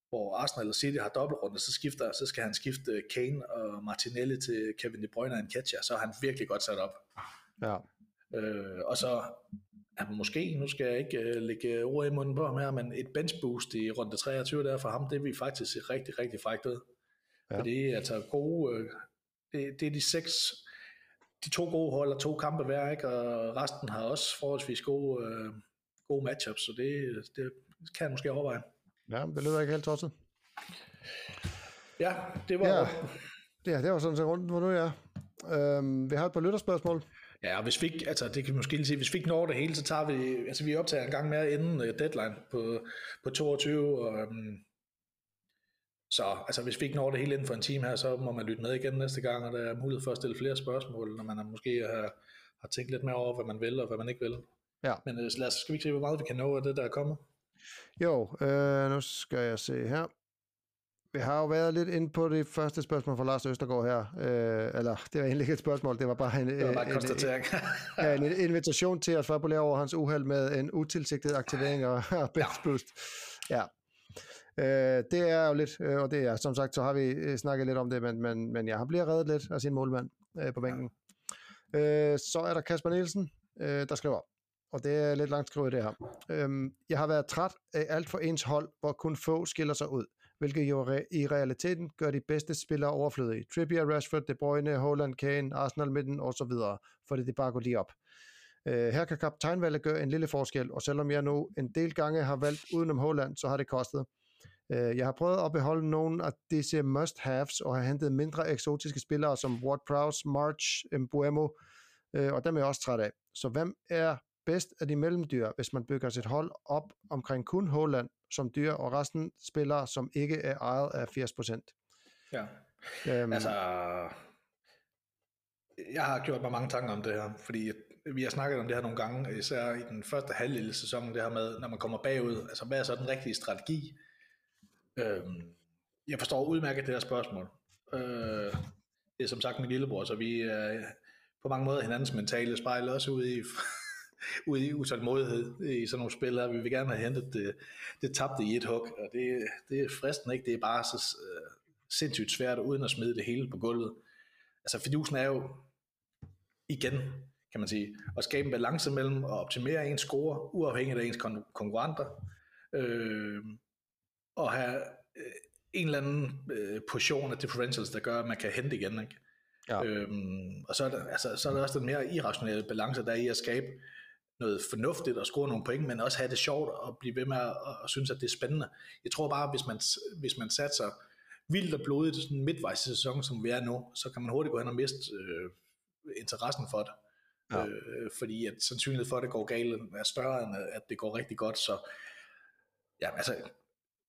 hvor Arsenal og City har dobbeltrunde, så, skifter, så skal han skifte Kane og Martinelli til Kevin De Bruyne og Nketiah, så er han virkelig godt sat op. Ja. Øh, og så ja, måske, nu skal jeg ikke øh, lægge ord i munden på ham her, men et bench boost i runde 23 der for ham, det vil faktisk se rigtig, rigtig frækt ud. Ja. Fordi altså gode, øh, det, det er de seks, de to gode hold og to kampe hver, ikke? og resten har også forholdsvis gode, øh, gode matchups, så det, det kan jeg måske overveje. Ja, det lyder ikke helt tosset. Ja, det var... Ja, ja det var sådan set rundt, hvor nu er. Øhm, vi har et par lytterspørgsmål. Ja, og hvis vi ikke, altså det kan vi måske lige sige, hvis vi ikke når det hele, så tager vi, altså vi optager en gang mere inden uh, deadline på, på 22, og, um, så altså hvis vi ikke når det hele inden for en time her, så må man lytte med igen næste gang, og der er mulighed for at stille flere spørgsmål, når man er, måske har, har tænkt lidt mere over, hvad man vil og hvad man ikke vil. Ja. Men uh, lad os, skal vi ikke se, hvor meget vi kan nå af det, der er kommet? Jo, øh, nu skal jeg se her. Vi har jo været lidt inde på det første spørgsmål fra Lars Østergaard her. Øh, eller, det var egentlig ikke et spørgsmål, det var bare en, det var bare en, en konstatering. en, ja, en invitation til at fabulere over hans uheld med en utilsigtet aktivering og, og bench boost. Ja. Øh, det er jo lidt, øh, og det er, som sagt, så har vi øh, snakket lidt om det, men, men, men jeg har bliver reddet lidt af sin målmand øh, på bænken. Ja. Øh, så er der Kasper Nielsen, øh, der skriver, og det er lidt langt skrevet det her. Øhm, jeg har været træt af alt for ens hold, hvor kun få skiller sig ud hvilket jo re- i realiteten gør de bedste spillere overflødige. Trippier, Rashford, De Bruyne, Holland, Kane, Arsenal midten og så videre, fordi det bare går lige op. Øh, her kan kaptajnvalget gøre en lille forskel, og selvom jeg nu en del gange har valgt udenom Holland, så har det kostet. Øh, jeg har prøvet at beholde nogle af disse must-haves, og har hentet mindre eksotiske spillere som Ward-Prowse, March, Mbuemo, øh, og dem er jeg også træt af. Så hvem er bedst af de mellemdyr, hvis man bygger sit hold op omkring kun Holland som dyr, og resten spillere, som ikke er ejet af 80%. Ja, øhm, altså, jeg har gjort mig mange tanker om det her, fordi vi har snakket om det her nogle gange, især i den første halvdel af sæsonen, det her med, når man kommer bagud, altså hvad er så den rigtige strategi? Øhm, jeg forstår udmærket det her spørgsmål. Øh, det er som sagt min lillebror, så vi er på mange måder hinandens mentale spejl, også ude i ude i utålmodighed i sådan nogle spil her. Vi vil gerne have hentet det, det tabte i et hug, og det, det er fristen ikke. Det er bare så uh, sindssygt svært, uden at smide det hele på gulvet. Altså fidusen er jo igen, kan man sige, at skabe en balance mellem at optimere ens score, uafhængigt af ens kon- konkurrenter, øh, og have øh, en eller anden øh, portion af differentials, der gør, at man kan hente igen. Ikke? Ja. Øhm, og så er, der, altså, så er der også den mere irrationelle balance, der er i at skabe noget fornuftigt og score nogle point, men også have det sjovt og blive ved med at, at synes, at det er spændende. Jeg tror bare, hvis man, hvis man satser vildt og blodigt sådan midtvejs i sæsonen, som vi er nu, så kan man hurtigt gå hen og miste øh, interessen for det. Ja. Øh, fordi at sandsynligheden for, at det går galt, er større end at det går rigtig godt. Så ja, altså,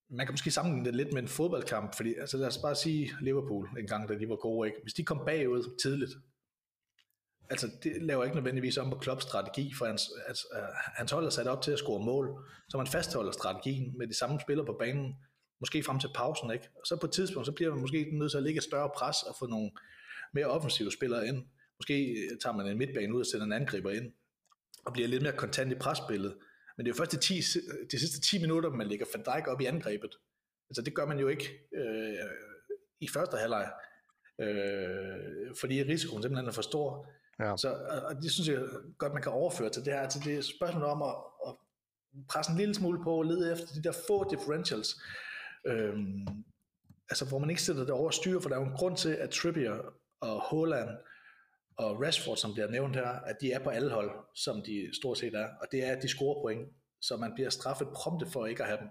man kan måske sammenligne det lidt med en fodboldkamp, fordi altså, lad os bare sige Liverpool en gang, da de var gode. Ikke? Hvis de kom bagud tidligt, altså det laver ikke nødvendigvis om på Klopps strategi, for hans, altså, uh, hans hold er sat op til at score mål, så man fastholder strategien med de samme spillere på banen, måske frem til pausen, ikke? Og så på et tidspunkt, så bliver man måske nødt til at lægge et større pres og få nogle mere offensive spillere ind. Måske tager man en midtbane ud og sætter en angriber ind, og bliver lidt mere kontant i presspillet. Men det er jo først de, 10, de sidste 10 minutter, man lægger Van Dijk op i angrebet. Altså det gør man jo ikke øh, i første halvleg, øh, fordi risikoen simpelthen er for stor. Ja. Så og det synes jeg godt, man kan overføre til det her, til det spørgsmål om at, at presse en lille smule på og lede efter de der få differentials, øhm, altså hvor man ikke sætter det over styr, for der er jo en grund til, at Trippier og Holland og Rashford, som bliver nævnt her, at de er på alle hold, som de stort set er, og det er, at de scorer point, så man bliver straffet prompte for ikke at have dem.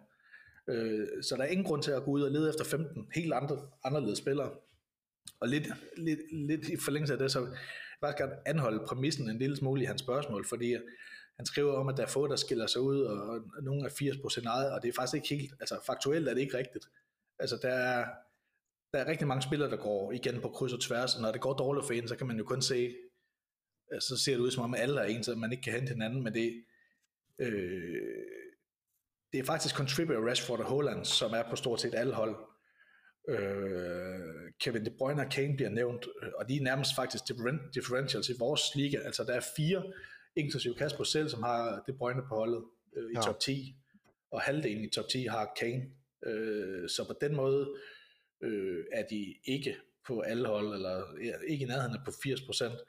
Øh, så der er ingen grund til at gå ud og lede efter 15 helt andre, anderledes spillere. Og lidt, lidt, lidt i forlængelse af det, så bare gerne anholde præmissen en lille smule i hans spørgsmål, fordi han skriver om, at der er få, der skiller sig ud, og nogle er 80% ejet, og det er faktisk ikke helt, altså faktuelt er det ikke rigtigt. Altså der er, der er rigtig mange spillere, der går igen på kryds og tværs, og når det går dårligt for en, så kan man jo kun se, altså, så ser det ud som om, alle er en, så man ikke kan hente hinanden, men det, øh, det er faktisk kun Trippier, Rashford og Holland, som er på stort set alle hold, Øh, Kevin De Bruyne og Kane bliver nævnt, øh, og de er nærmest faktisk differentials i vores liga. Altså der er fire, inklusive Kasper selv, som har De Bruyne på holdet øh, i ja. top 10, og halvdelen i top 10 har Kane. Øh, så på den måde øh, er de ikke på alle hold, eller ikke i nærheden på 80%.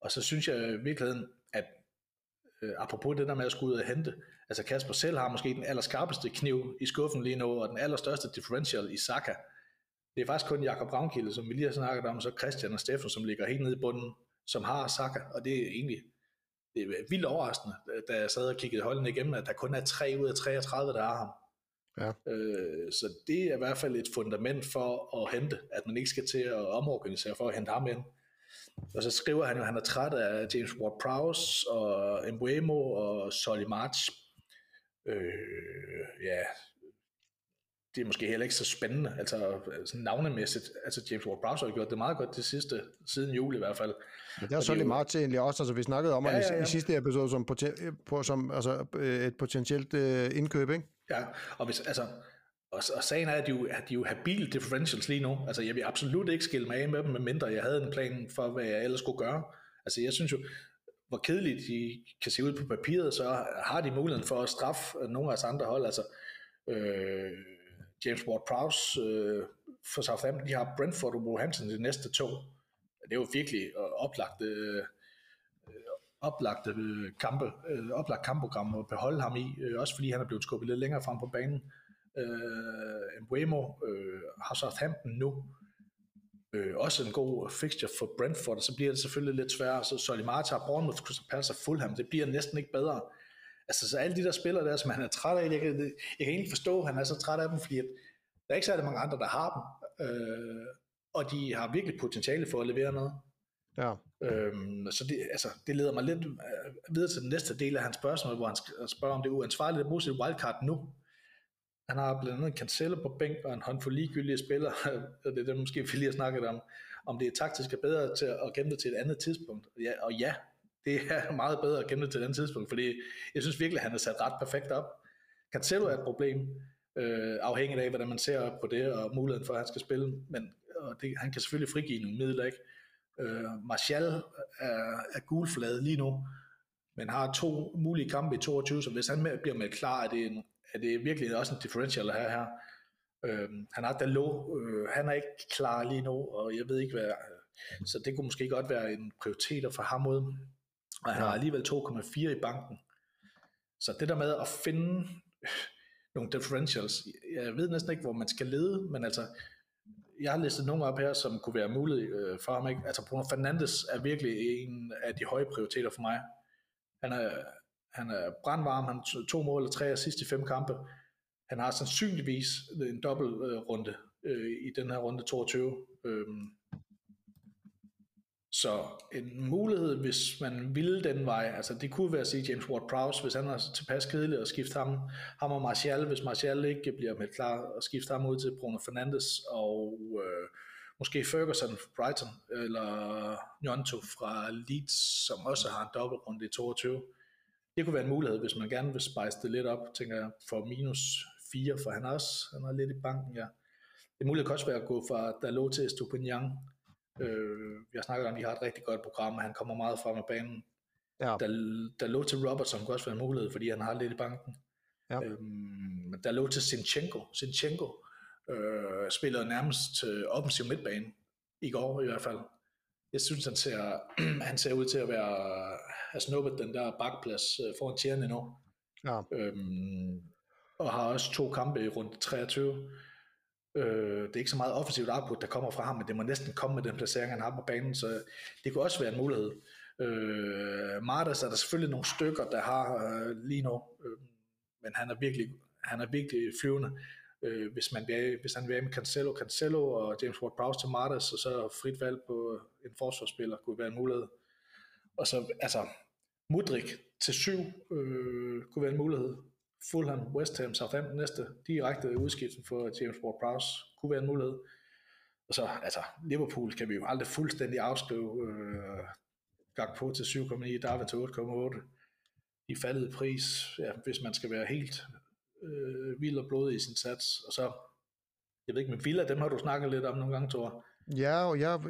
Og så synes jeg i virkeligheden, at øh, apropos det der med at skulle ud og hente, altså Kasper selv har måske den allerskarpeste kniv i skuffen lige nu, og den allerstørste differential i Saka. Det er faktisk kun Jakob Ravnkilde, som vi lige har snakket om, så Christian og Steffen, som ligger helt nede i bunden, som har Saka, og det er egentlig det er vildt overraskende, da jeg sad og kiggede holden igennem, at der kun er 3 ud af 33, der har ham. Ja. Øh, så det er i hvert fald et fundament for at hente, at man ikke skal til at omorganisere for at hente ham ind. Og så skriver han jo, at han er træt af James Ward-Prowse og Embuemo og Solly March. Øh, ja, det er måske heller ikke så spændende, altså sådan navnemæssigt. Altså James Ward-Prowse har gjort det meget godt det sidste, siden jul i hvert fald. Men det er Solly March egentlig også, altså vi snakkede om ja, ja, ja. I, sidste episode som, poten, på, som altså, et potentielt uh, indkøb, ikke? Ja, og hvis, altså, og, og sagen er, at de, jo, at de jo habile differentials lige nu. Altså, jeg vil absolut ikke skille mig af med dem, medmindre jeg havde en plan for, hvad jeg ellers skulle gøre. Altså, jeg synes jo, hvor kedeligt de kan se ud på papiret, så har de muligheden for at straffe nogle af os andre hold. Altså, øh, James Ward-Prowse øh, for Southampton, de har Brentford og Wolverhampton de næste to. Det er jo virkelig oplagte, øh, oplagte øh, øh, øh, kampe, øh, oplagt kampprogram at beholde ham i, øh, også fordi han er blevet skubbet lidt længere frem på banen. Øh, Mbuemo øh, har Southampton nu, øh, også en god fixture for Brentford, og så bliver det selvfølgelig lidt sværere. Så Solimata, Bournemouth, Crystal Palace og Fulham, det bliver næsten ikke bedre. Altså, så alle de der spillere der, som han er træt af, jeg kan, jeg kan egentlig forstå, at han er så træt af dem, fordi at der er ikke særlig mange andre, der har dem, øh, og de har virkelig potentiale for at levere noget. Ja. Øhm, så det, altså, det leder mig lidt øh, videre til den næste del af hans spørgsmål, hvor han spørger, om det er uansvarligt at bruge sit wildcard nu. Han har blandt andet en Cancelo på bænk og en håndfuld ligegyldige spillere, og det er det, måske vi lige har snakket om, om det er taktisk er bedre til at gemme det til et andet tidspunkt. Ja, og ja, det er meget bedre at gemme det til den tidspunkt, fordi jeg synes virkelig, at han er sat ret perfekt op. Cancelo er et problem, øh, afhængigt af, hvordan man ser på det, og muligheden for, at han skal spille, men og det, han kan selvfølgelig frigive nogle midler, ikke? Øh, Martial er, er gulflade lige nu, men har to mulige kampe i 22, så hvis han med, bliver med klar, er det, en, er det virkelig også en differential her. her. Øh, han har Dalot, øh, han er ikke klar lige nu, og jeg ved ikke hvad, øh, så det kunne måske godt være en prioritet for ham ud. Og han har alligevel 2,4 i banken. Så det der med at finde nogle differentials, jeg ved næsten ikke, hvor man skal lede, men altså, jeg har listet nogle op her, som kunne være mulige øh, for ham. Ikke? Altså Bruno Fernandes er virkelig en af de høje prioriteter for mig. Han er, han er brandvarm, han har to mål og tre assist i fem kampe. Han har sandsynligvis en dobbelt øh, runde øh, i den her runde 22. Øhm, så en mulighed, hvis man ville den vej, altså det kunne være at sige James Ward-Prowse, hvis han er tilpas kedelig at skifte ham, ham og Martial, hvis Martial ikke bliver med klar at skifte ham ud til Bruno Fernandes og øh, måske Ferguson fra Brighton, eller Njonto fra Leeds, som også har en dobbeltrunde i 22. Det kunne være en mulighed, hvis man gerne vil spice det lidt op, tænker jeg, for minus 4, for han er også han er lidt i banken, ja. Det er muligt også være at gå fra Dalot til Stupinian, Øh, vi har snakket om, at de har et rigtig godt program, og han kommer meget frem af banen. Ja. Der, der lå til Robertson kunne også være en mulighed, fordi han har lidt i banken. Ja. Øhm, der lå til Sinchenko. Sinchenko øh, spiller nærmest øh, offensiv midtbane i går i hvert fald. Jeg synes, han ser, han ser ud til at være have snuppet den der bakplads øh, foran Tierney nu. Ja. Øhm, og har også to kampe i rundt 23. Øh, det er ikke så meget offensivt output, der kommer fra ham, men det må næsten komme med den placering, han har på banen, så det kunne også være en mulighed. Øh, Martas er der selvfølgelig nogle stykker, der har øh, lige nu, øh, men han er virkelig, han er virkelig flyvende. Øh, hvis, man bliver, hvis han vil med Cancelo, Cancelo og James Ward-Prowse til Martas, og så frit valg på en forsvarsspiller, kunne være en mulighed. Og så, altså, Mudrik til syv øh, kunne være en mulighed. Fulham, West Ham, Southampton næste direkte udskiftning for James Ward-Prowse kunne være en mulighed. Og så, altså, Liverpool kan vi jo aldrig fuldstændig afskrive øh, gang på til 7,9, Darwin til 8,8. De faldede pris, ja, hvis man skal være helt øh, vild og blodig i sin sats. Og så, jeg ved ikke, med Villa, dem har du snakket lidt om nogle gange, jeg. Ja, og jeg,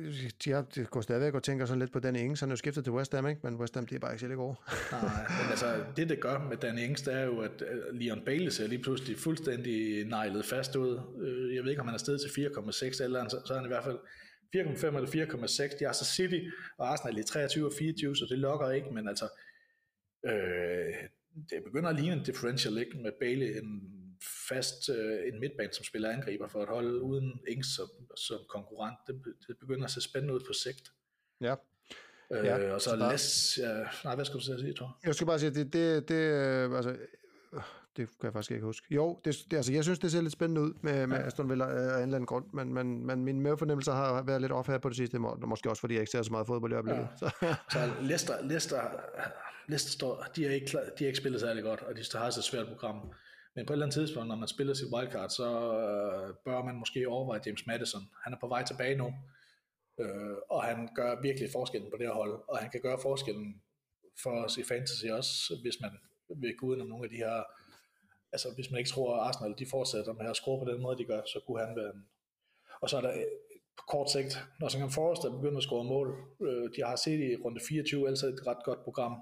jeg går stadigvæk og tænker sådan lidt på Dan Ings. Han er jo skiftet til West Ham, ikke? men West Ham, det er bare ikke særlig gode. Nej, men altså, det det gør med Dan Ings, det er jo, at Leon Bailey ser lige pludselig fuldstændig nejlet fast ud. Øh, jeg ved ikke, om han er stedet til 4,6 eller så, så er han i hvert fald 4,5 eller 4,6. De er så City og Arsenal i 23 og 24, så det lokker ikke, men altså, øh, det begynder at ligne en differential, ikke? Med Bailey en fast øh, en midtbane, som spiller angriber for at holde uden Ings som, som konkurrent. Det, det begynder at se spændende ud på sigt. Ja. Øh, ja, og så, så der... Les, ja, nej, hvad skal du sige, Thor? Jeg skal bare sige, det, det, det øh, altså, det kan jeg faktisk ikke huske. Jo, det, det, altså, jeg synes, det ser lidt spændende ud med, med ja. Aston Villa øh, af en eller anden grund, men, men, men min mavefornemmelse har været lidt off her på det sidste, må, måske også fordi jeg ikke ser så meget fodbold i øjeblikket. Ja. Så. så Leicester, Leicester, Leicester står, de, er ikke, de har ikke spillet særlig godt, og de har et svært program. Men på et eller andet tidspunkt, når man spiller sit wildcard, så øh, bør man måske overveje James Madison. Han er på vej tilbage nu, øh, og han gør virkelig forskellen på det her hold, og han kan gøre forskellen for os i fantasy også, hvis man vil gå om nogle af de her, altså hvis man ikke tror, at Arsenal de fortsætter med at skrue på den måde, de gør, så kunne han være en. Og så er der øh, på kort sigt, når Nottingham Forest er begyndt at score mål, øh, de har set i runde 24, altså et ret godt program.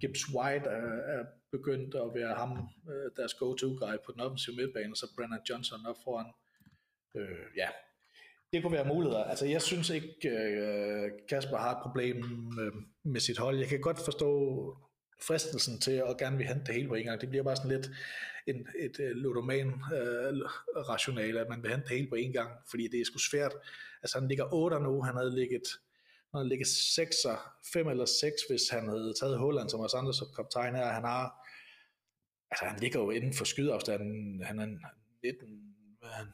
Gibbs White er, er begyndt at være ham, øh, deres go-to-guy på den offensive midtbane, og så Brennan Johnson op foran. Øh, ja, det kunne være muligheder. Altså, jeg synes ikke, øh, Kasper har et problem øh, med sit hold. Jeg kan godt forstå fristelsen til at gerne vil hente det hele på en gang. Det bliver bare sådan lidt en, et øh, ludoman uh, rationale, at man vil hente det hele på en gang, fordi det er sgu svært. Altså han ligger 8 nu, han havde ligget han havde ligget 6 5 eller 6, hvis han havde taget Holland som os andre som kaptajn her. Han har, altså han ligger jo inden for skydeafstanden, han er 19, han,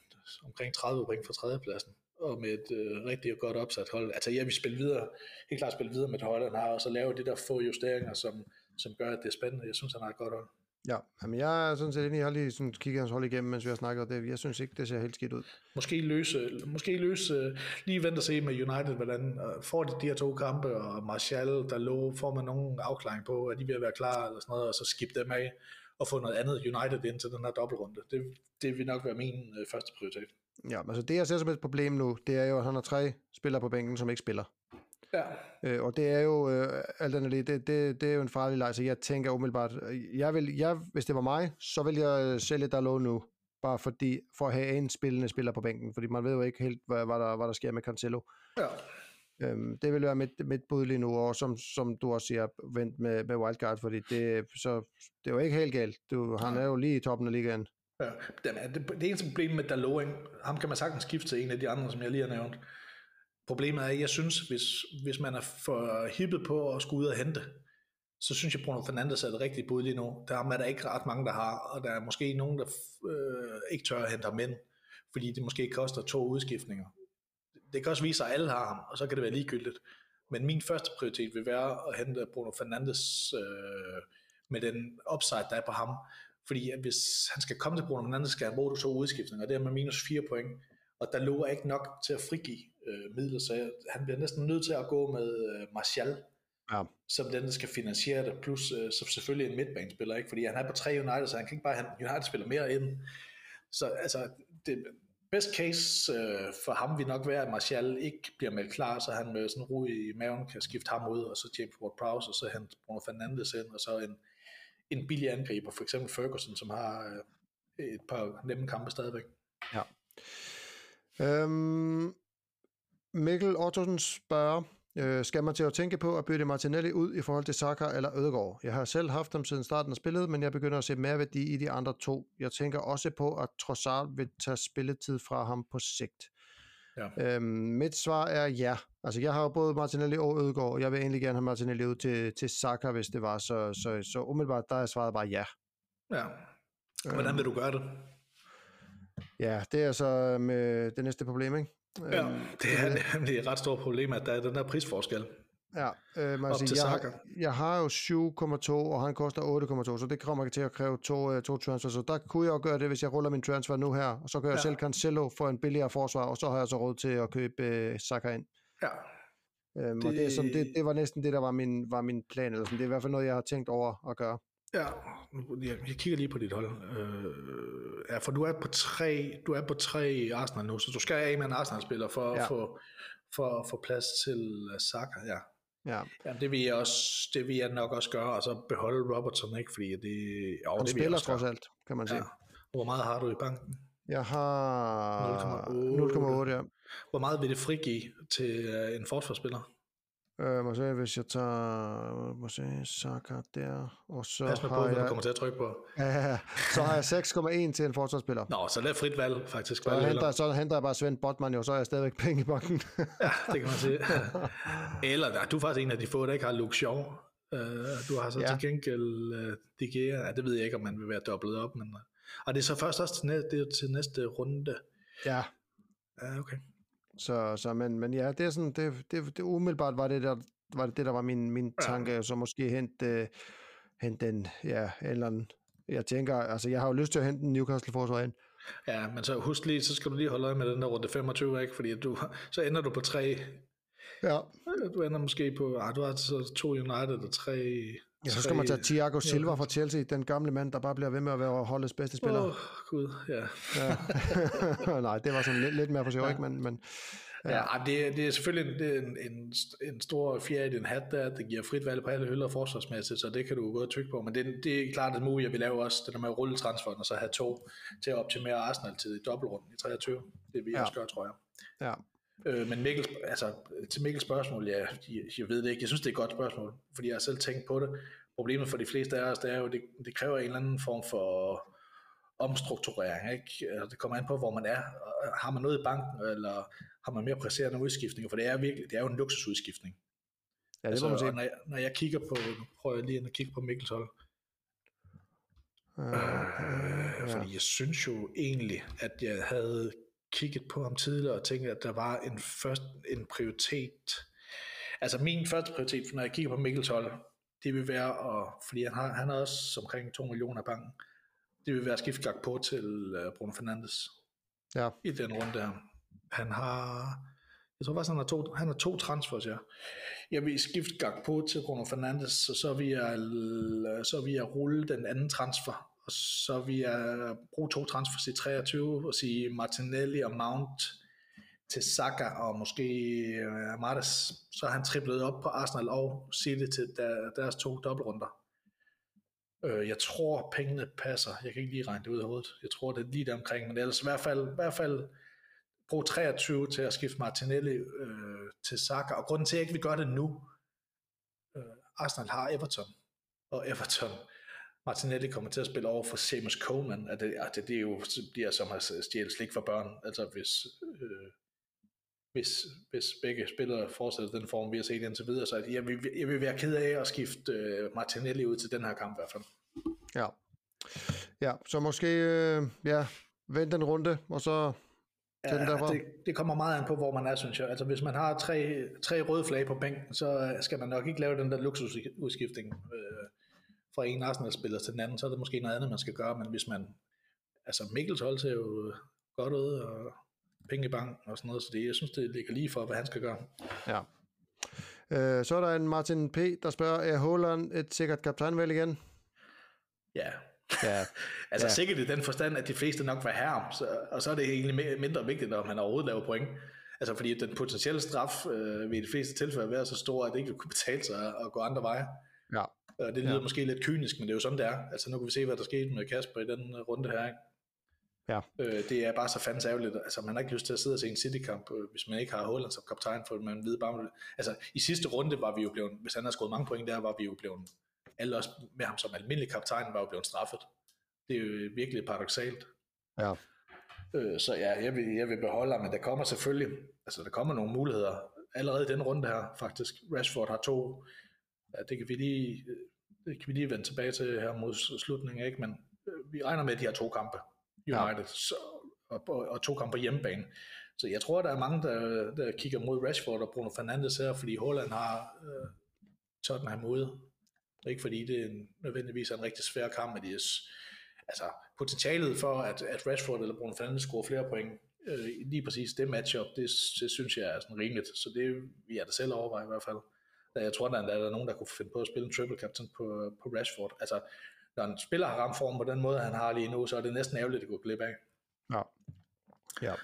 omkring 30 point for tredjepladsen og med et øh, rigtig godt opsat hold. Altså jeg vil spille videre, helt klart spille videre med et hold, han har, og så lave det der få justeringer, som, som gør, at det er spændende. Jeg synes, han har et godt hold. Ja, men jeg er sådan set enig. Jeg har lige sådan kigget hans hold igennem, mens vi har snakket, det, jeg synes ikke, det ser helt skidt ud. Måske løse, måske løse lige vente og se med United, hvordan øh, får de de her to kampe, og Martial, der lå, får man nogen afklaring på, at de vil være klar, eller sådan noget, og så skip dem af, og få noget andet United ind til den her dobbeltrunde. Det, det vil nok være min øh, første prioritet. Ja, altså det jeg ser som et problem nu, det er jo, at han har tre spillere på bænken, som ikke spiller. Ja. Øh, og det er jo, øh, alt andet, det, det, det er jo en farlig leg, så jeg tænker umiddelbart, jeg vil, jeg, hvis det var mig, så vil jeg sælge Dalot nu, bare fordi, for at have en spillende spiller på bænken, fordi man ved jo ikke helt, hvad, hvad, der, hvad der sker med Cancelo. Ja. Øhm, det vil være mit, mit bud lige nu, og som, som du også siger, vent med, med wildcard, fordi det, så, det er jo ikke helt galt. Du, han er jo lige i toppen af ligaen. Ja, det, det, det eneste problem med Dalot, ham kan man sagtens skifte til en af de andre, som jeg lige har nævnt. Problemet er, at jeg synes, hvis, hvis man er for hippet på at skulle ud og hente, så synes jeg, Bruno Fernandes er det rigtige bud lige nu. Der er der ikke ret mange, der har, og der er måske nogen, der øh, ikke tør at hente ham ind, fordi det måske koster to udskiftninger. Det kan også vise sig, at alle har ham, og så kan det være ligegyldigt. Men min første prioritet vil være at hente Bruno Fernandes øh, med den upside, der er på ham. Fordi at hvis han skal komme til Bruno Fernandes, skal han bruge to udskiftninger, og det er med minus 4 point. Og der lover ikke nok til at frigive øh, midler, så han bliver næsten nødt til at gå med øh, Martial, ja. som den, der skal finansiere det, plus øh, så selvfølgelig en midtbanespiller, ikke? fordi han er på tre United, så han kan ikke bare have United spiller mere ind. Så altså, det, best case øh, for ham vil nok være, at Martial ikke bliver meldt klar, så han med sådan ro i maven kan skifte ham ud, og så James Ward-Prowse, og så hente Bruno Fernandes ind, og så en, en billig angriber, for eksempel Ferguson, som har øh, et par nemme kampe stadigvæk. Ja. Øhm, Mikkel Ottosen spørger, øh, skal man til at tænke på at bytte Martinelli ud i forhold til Saka eller Ødegaard? Jeg har selv haft dem siden starten af spillet, men jeg begynder at se mere værdi i de andre to. Jeg tænker også på, at Trossard vil tage spilletid fra ham på sigt. Ja. Øhm, mit svar er ja. Altså, jeg har jo både Martinelli og Ødegaard, og jeg vil egentlig gerne have Martinelli ud til, til Saka, hvis det var. Så, så, så umiddelbart, der er svaret bare ja. Ja. Hvordan vil du gøre det? Ja, det er så med det næste problem, ikke? Ja, øhm, det er nemlig et ret stort problem, at der er den der prisforskel. Ja, øh, man sige, jeg, jeg har jo 7,2, og han koster 8,2, så det kommer til at kræve to, uh, to transfer, så der kunne jeg jo gøre det, hvis jeg ruller min transfer nu her, og så kan jeg ja. selv Cancelo for en billigere forsvar, og så har jeg så råd til at købe uh, Saka ind. Ja. Øhm, det... Og det, som, det, det var næsten det, der var min, var min plan, eller sådan. det er i hvert fald noget, jeg har tænkt over at gøre. Ja, jeg, jeg kigger lige på dit hold. Øh, ja, for du er på tre, du er på tre Arsenal nu, så du skal af med en Arsenal-spiller for ja. at få, for at få plads til uh, Saka, ja. Ja. Jamen, det vil jeg også, det vil jeg nok også gøre, og så beholde Robertson, ikke? Fordi det, jo, Han det spiller trods alt, kan man sige. Ja. Hvor meget har du i banken? Jeg har 0,8. ja. Hvor meget vil det frigive til uh, en forsvarsspiller? Øh, må se, hvis jeg tager, må se, Saka der, og så Pas med har på, jeg... hvad du kommer til at trykke på. Ja, så har jeg 6,1 til en forsvarsspiller. Nå, så lad frit valg, faktisk. Så henter, så henter jeg bare Svend Botman jo, så er jeg stadigvæk penge i banken. ja, det kan man sige. Eller, du er faktisk en af de få, der ikke har Luke Shaw. Uh, du har så ja. til gengæld uh, De Gea, ja, det ved jeg ikke, om man vil være dobblet op, men... Og det er så først også til, næ- det er til næste runde. Ja. Ja, okay. Så, så men, men ja, det er sådan, det, det, det umiddelbart var det der, var det, det der var min, min tanke, ja. så måske hente, uh, hente den, ja, eller anden, jeg tænker, altså jeg har jo lyst til at hente en Newcastle forsvar ind. Ja, men så husk lige, så skal du lige holde øje med den der runde 25, ikke? Fordi du, så ender du på tre. Ja. Du ender måske på, ah, du har så to United og tre... Ja, så skal man tage Thiago Silva fra Chelsea, den gamle mand, der bare bliver ved med at være holdets bedste spiller. Åh, oh, gud, ja. ja. Nej, det var sådan lidt, lidt mere for sjov, ja. ikke? Men, men, Ja, ja det, det er selvfølgelig det er en, en, en stor fjerde i den hat der, det giver frit valg på alle hylder forsvarsmæssigt, så det kan du godt trykke på, men det, det er klart et move, jeg vil lave også, det der med at rulle transferen, og så have to til at optimere Arsenal til dobbeltrunden i 23. Det vil jeg ja. også gøre, tror jeg. Ja. Øh, men Mikkel, altså, til Mikkels spørgsmål, ja, jeg, jeg ved det ikke, jeg synes det er et godt spørgsmål, fordi jeg har selv tænkt på det. Problemet for de fleste af os, det er jo, det, det kræver en eller anden form for omstrukturering. Ikke? Altså, det kommer an på, hvor man er. Har man noget i banken, eller har man mere presserende udskiftninger? For det er virkelig, det er jo en luksusudskiftning. Ja, det altså, må man sige. Når jeg, når jeg kigger på, nu prøver jeg lige at kigge på Mikkels hold. Uh, øh, ja. Fordi jeg synes jo egentlig, at jeg havde kigget på ham tidligere og tænkt, at der var en, først, en prioritet. Altså min første prioritet, når jeg kigger på Mikkels hold, det vil være, at, fordi han har, han har også omkring 2 millioner af banken, det vil være at skifte på til uh, Bruno Fernandes ja. i den runde der. Han har, jeg tror faktisk, han har to, han har to transfers, ja. Jeg vil skifte på til Bruno Fernandes, så, så vil jeg, så vil jeg rulle den anden transfer, og så vil jeg bruge to transfers i 23 og sige Martinelli og Mount til Saka og måske øh, uh, Martes, så har han triplet op på Arsenal og City til der, deres to dobbeltrunder. Øh, jeg tror, pengene passer. Jeg kan ikke lige regne det ud af hovedet. Jeg tror, det er lige der omkring, men ellers i hvert fald, i hvert fald brug 23 til at skifte Martinelli øh, til Saka. Og grunden til, at jeg ikke vil gøre det nu, øh, Arsenal har Everton, og Everton, Martinelli kommer til at spille over for Seamus Coleman, at det, at det, det er jo, bliver som at stjæle slik for børn, altså hvis, øh, hvis, hvis begge spillere fortsætter den form, vi har set indtil videre. Så jeg vil, jeg vil være ked af at skifte uh, Martinelli ud til den her kamp i hvert fald. Ja, ja så måske øh, ja, vent en runde, og så Ja, det, det kommer meget an på, hvor man er, synes jeg. Altså, hvis man har tre, tre røde flag på bænken, så skal man nok ikke lave den der luksusudskiftning øh, fra en Arsenal-spiller til den anden, så er det måske noget andet, man skal gøre, men hvis man, altså Mikkels hold ser jo godt ud, og penge i banken og sådan noget, så det, jeg synes, det ligger lige for, hvad han skal gøre. Ja. Øh, så er der en Martin P., der spørger, er Holland et sikkert kaptajnvalg igen? Ja. ja. altså ja. sikkert i den forstand, at de fleste nok var her, så, og så er det egentlig mindre vigtigt, om han overhovedet laver point. Altså fordi den potentielle straf øh, ved de fleste tilfælde være så stor, at det ikke vil kunne betale sig at gå andre veje. Ja. Og det lyder ja. måske lidt kynisk, men det er jo sådan, det er. Altså nu kan vi se, hvad der skete med Kasper i den runde her. Ikke? Ja. Øh, det er bare så fandens ærgerligt. Altså, man har ikke lyst til at sidde og se en City-kamp, øh, hvis man ikke har Holland som kaptajn, for man ved bare, altså, i sidste runde var vi jo blevet, hvis han har skåret mange point der, var vi jo blevet, alle også med ham som almindelig kaptajn, var jo blevet straffet. Det er jo virkelig paradoxalt. Ja. Øh, så ja, jeg vil, jeg vil beholde ham, men der kommer selvfølgelig, altså der kommer nogle muligheder, allerede i den runde her, faktisk. Rashford har to, ja, det kan vi lige, det kan vi lige vende tilbage til her mod slutningen, ikke? men øh, vi regner med, de har to kampe. United, ja. så, og, og, og to kampe hjemmebane. Så jeg tror, der er mange, der, der kigger mod Rashford og Bruno Fernandes her, fordi Holland har øh, Tottenham ude. Ikke fordi det er en, nødvendigvis er en rigtig svær kamp, men det er, altså, potentialet for, at, at Rashford eller Bruno Fernandes scorer flere point, øh, lige præcis det matchup, det, det synes jeg er sådan rimeligt. Så det vi er da selv overveje i hvert fald. Jeg tror, der er, der er nogen, der kunne finde på at spille en triple captain på, på Rashford. Altså, når en spiller har ramt form på den måde, han har lige nu, så er det næsten ærgerligt at gå glip af. Ja. Ja.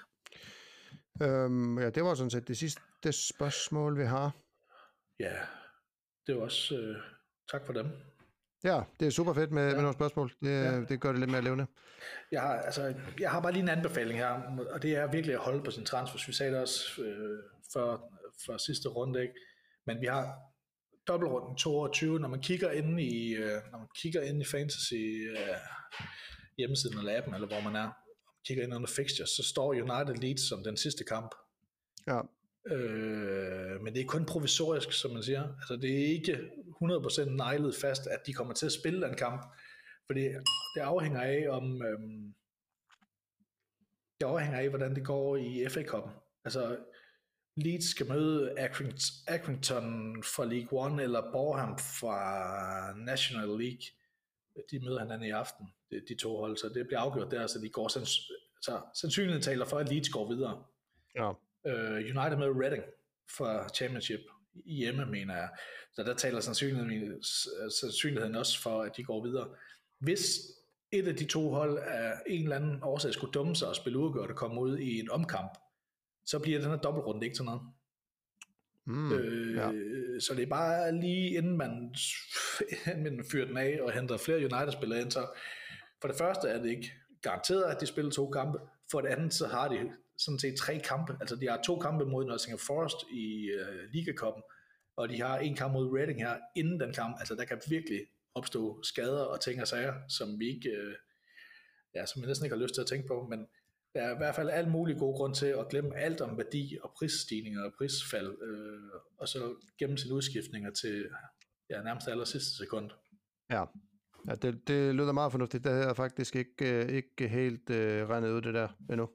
Øhm, ja, det var sådan set det sidste spørgsmål, vi har. Ja, det var også... Øh, tak for dem. Ja, det er super fedt med, ja. med nogle spørgsmål. Det, ja. det gør det lidt mere levende. Jeg har, altså, jeg har bare lige en anbefaling her, og det er virkelig at holde på sin transfer. Vi sagde det også øh, for, for sidste runde, ikke? Men vi har dobbeltrunden 22, når man kigger ind i, øh, når man kigger ind i fantasy øh, hjemmesiden eller appen, eller hvor man er, og kigger ind under fixtures, så står United Leeds som den sidste kamp. Ja. Øh, men det er kun provisorisk, som man siger. Altså det er ikke 100% nejlet fast, at de kommer til at spille den kamp. Fordi det afhænger af, om øhm, det afhænger af, hvordan det går i FA Cup. Altså, Leeds skal møde Accrington fra League One, eller Borham fra National League. De møder hinanden i aften, de, to hold, så det bliver afgjort der, så de går sands- så sandsynligheden taler for, at Leeds går videre. Ja. Uh, United med Reading fra Championship hjemme, mener jeg. Så der taler sandsynligheden, sandsynligheden også for, at de går videre. Hvis et af de to hold af en eller anden årsag skulle dumme sig og spille udgørt og komme ud i en omkamp, så bliver den her dobbeltrunde ikke til noget. Mm, øh, ja. Så det er bare lige inden man, inden man fyrer den af og henter flere United-spillere ind, så for det første er det ikke garanteret, at de spiller to kampe. For det andet, så har de sådan set tre kampe. Altså de har to kampe mod Nottingham Forest i uh, Liga Cup'en, og de har en kamp mod Reading her inden den kamp. Altså der kan virkelig opstå skader og ting og sager, som vi ikke, uh, ja, som vi næsten ikke har lyst til at tænke på, men der er i hvert fald alt mulig god grund til at glemme alt om værdi og prisstigninger og prisfald, øh, og så gemme sine udskiftninger til ja, nærmest aller sidste sekund. Ja, ja det, det lyder meget fornuftigt. Det jeg faktisk ikke, øh, ikke helt øh, regnet ud det der endnu.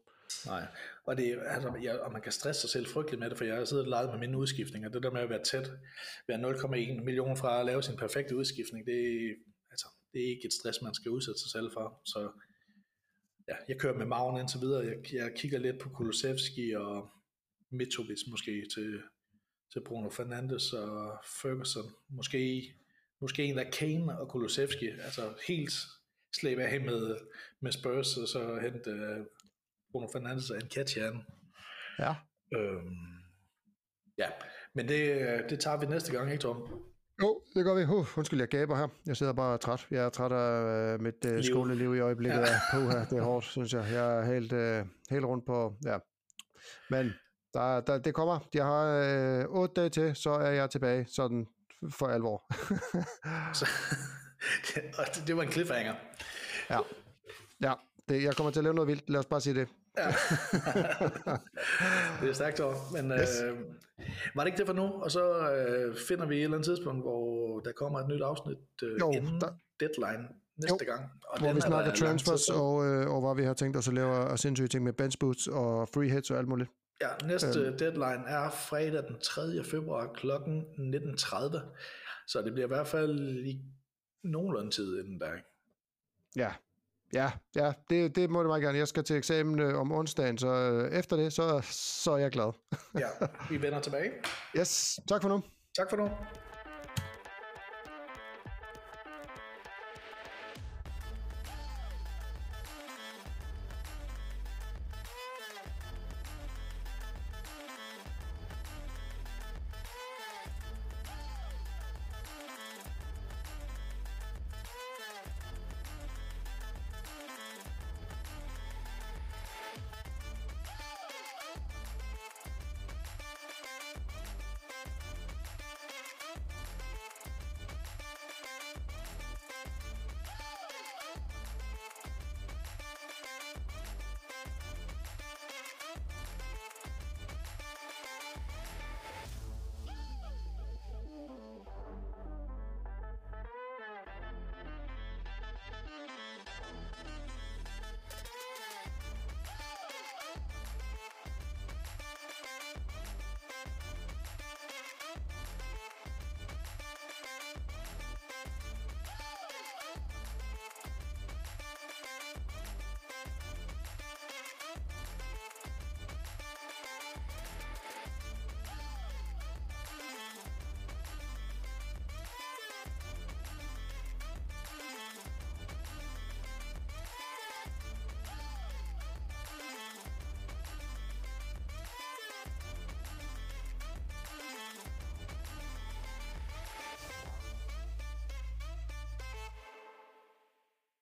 Nej, og, det, altså, ja, og man kan stresse sig selv frygteligt med det, for jeg har siddet og leget med mine udskiftninger. Det der med at være tæt, være 0,1 million fra at lave sin perfekte udskiftning, det, altså, det er ikke et stress, man skal udsætte sig selv for. Så ja, jeg kører med maven indtil videre. Jeg, jeg kigger lidt på Kulusevski og Mitrovic måske til, til Bruno Fernandes og Ferguson. Måske, måske en af Kane og Kulusevski. Altså helt slæbe af med, med Spurs, og så hente uh, Bruno Fernandes og Nketiah. Ja. Øhm, ja, men det, det tager vi næste gang, ikke Tom? Jo, det gør vi. Uh, undskyld, jeg gaber her. Jeg sidder bare træt. Jeg er træt af uh, mit uh, skoleliv i øjeblikket. Ja. på her. Det er hårdt, synes jeg. Jeg er helt, uh, helt rundt på... Ja. Men der, der, det kommer. Jeg har uh, otte dage til, så er jeg tilbage sådan for alvor. så, det, det var en cliffhanger. Ja. Ja, det, jeg kommer til at lave noget vildt. Lad os bare sige det. Ja. det er stærkt over. Men yes. øh, var det ikke det for nu? Og så øh, finder vi et eller andet tidspunkt, hvor der kommer et nyt afsnit øh, jo, inden der... deadline næste jo, gang. Og hvor vi snakker transfers, og, øh, og hvor vi har tænkt os at lave sindssyge ting med bench boots og free hits og alt muligt. Ja, næste øh. deadline er fredag den 3. februar kl. 19.30. Så det bliver i hvert fald i nogenlunde tid inden der. Ja, Ja, ja det, det må det meget gerne. Jeg skal til eksamen øh, om onsdagen, så øh, efter det, så, så er jeg glad. ja, vi vender tilbage. Yes, tak for nu. Tak for nu.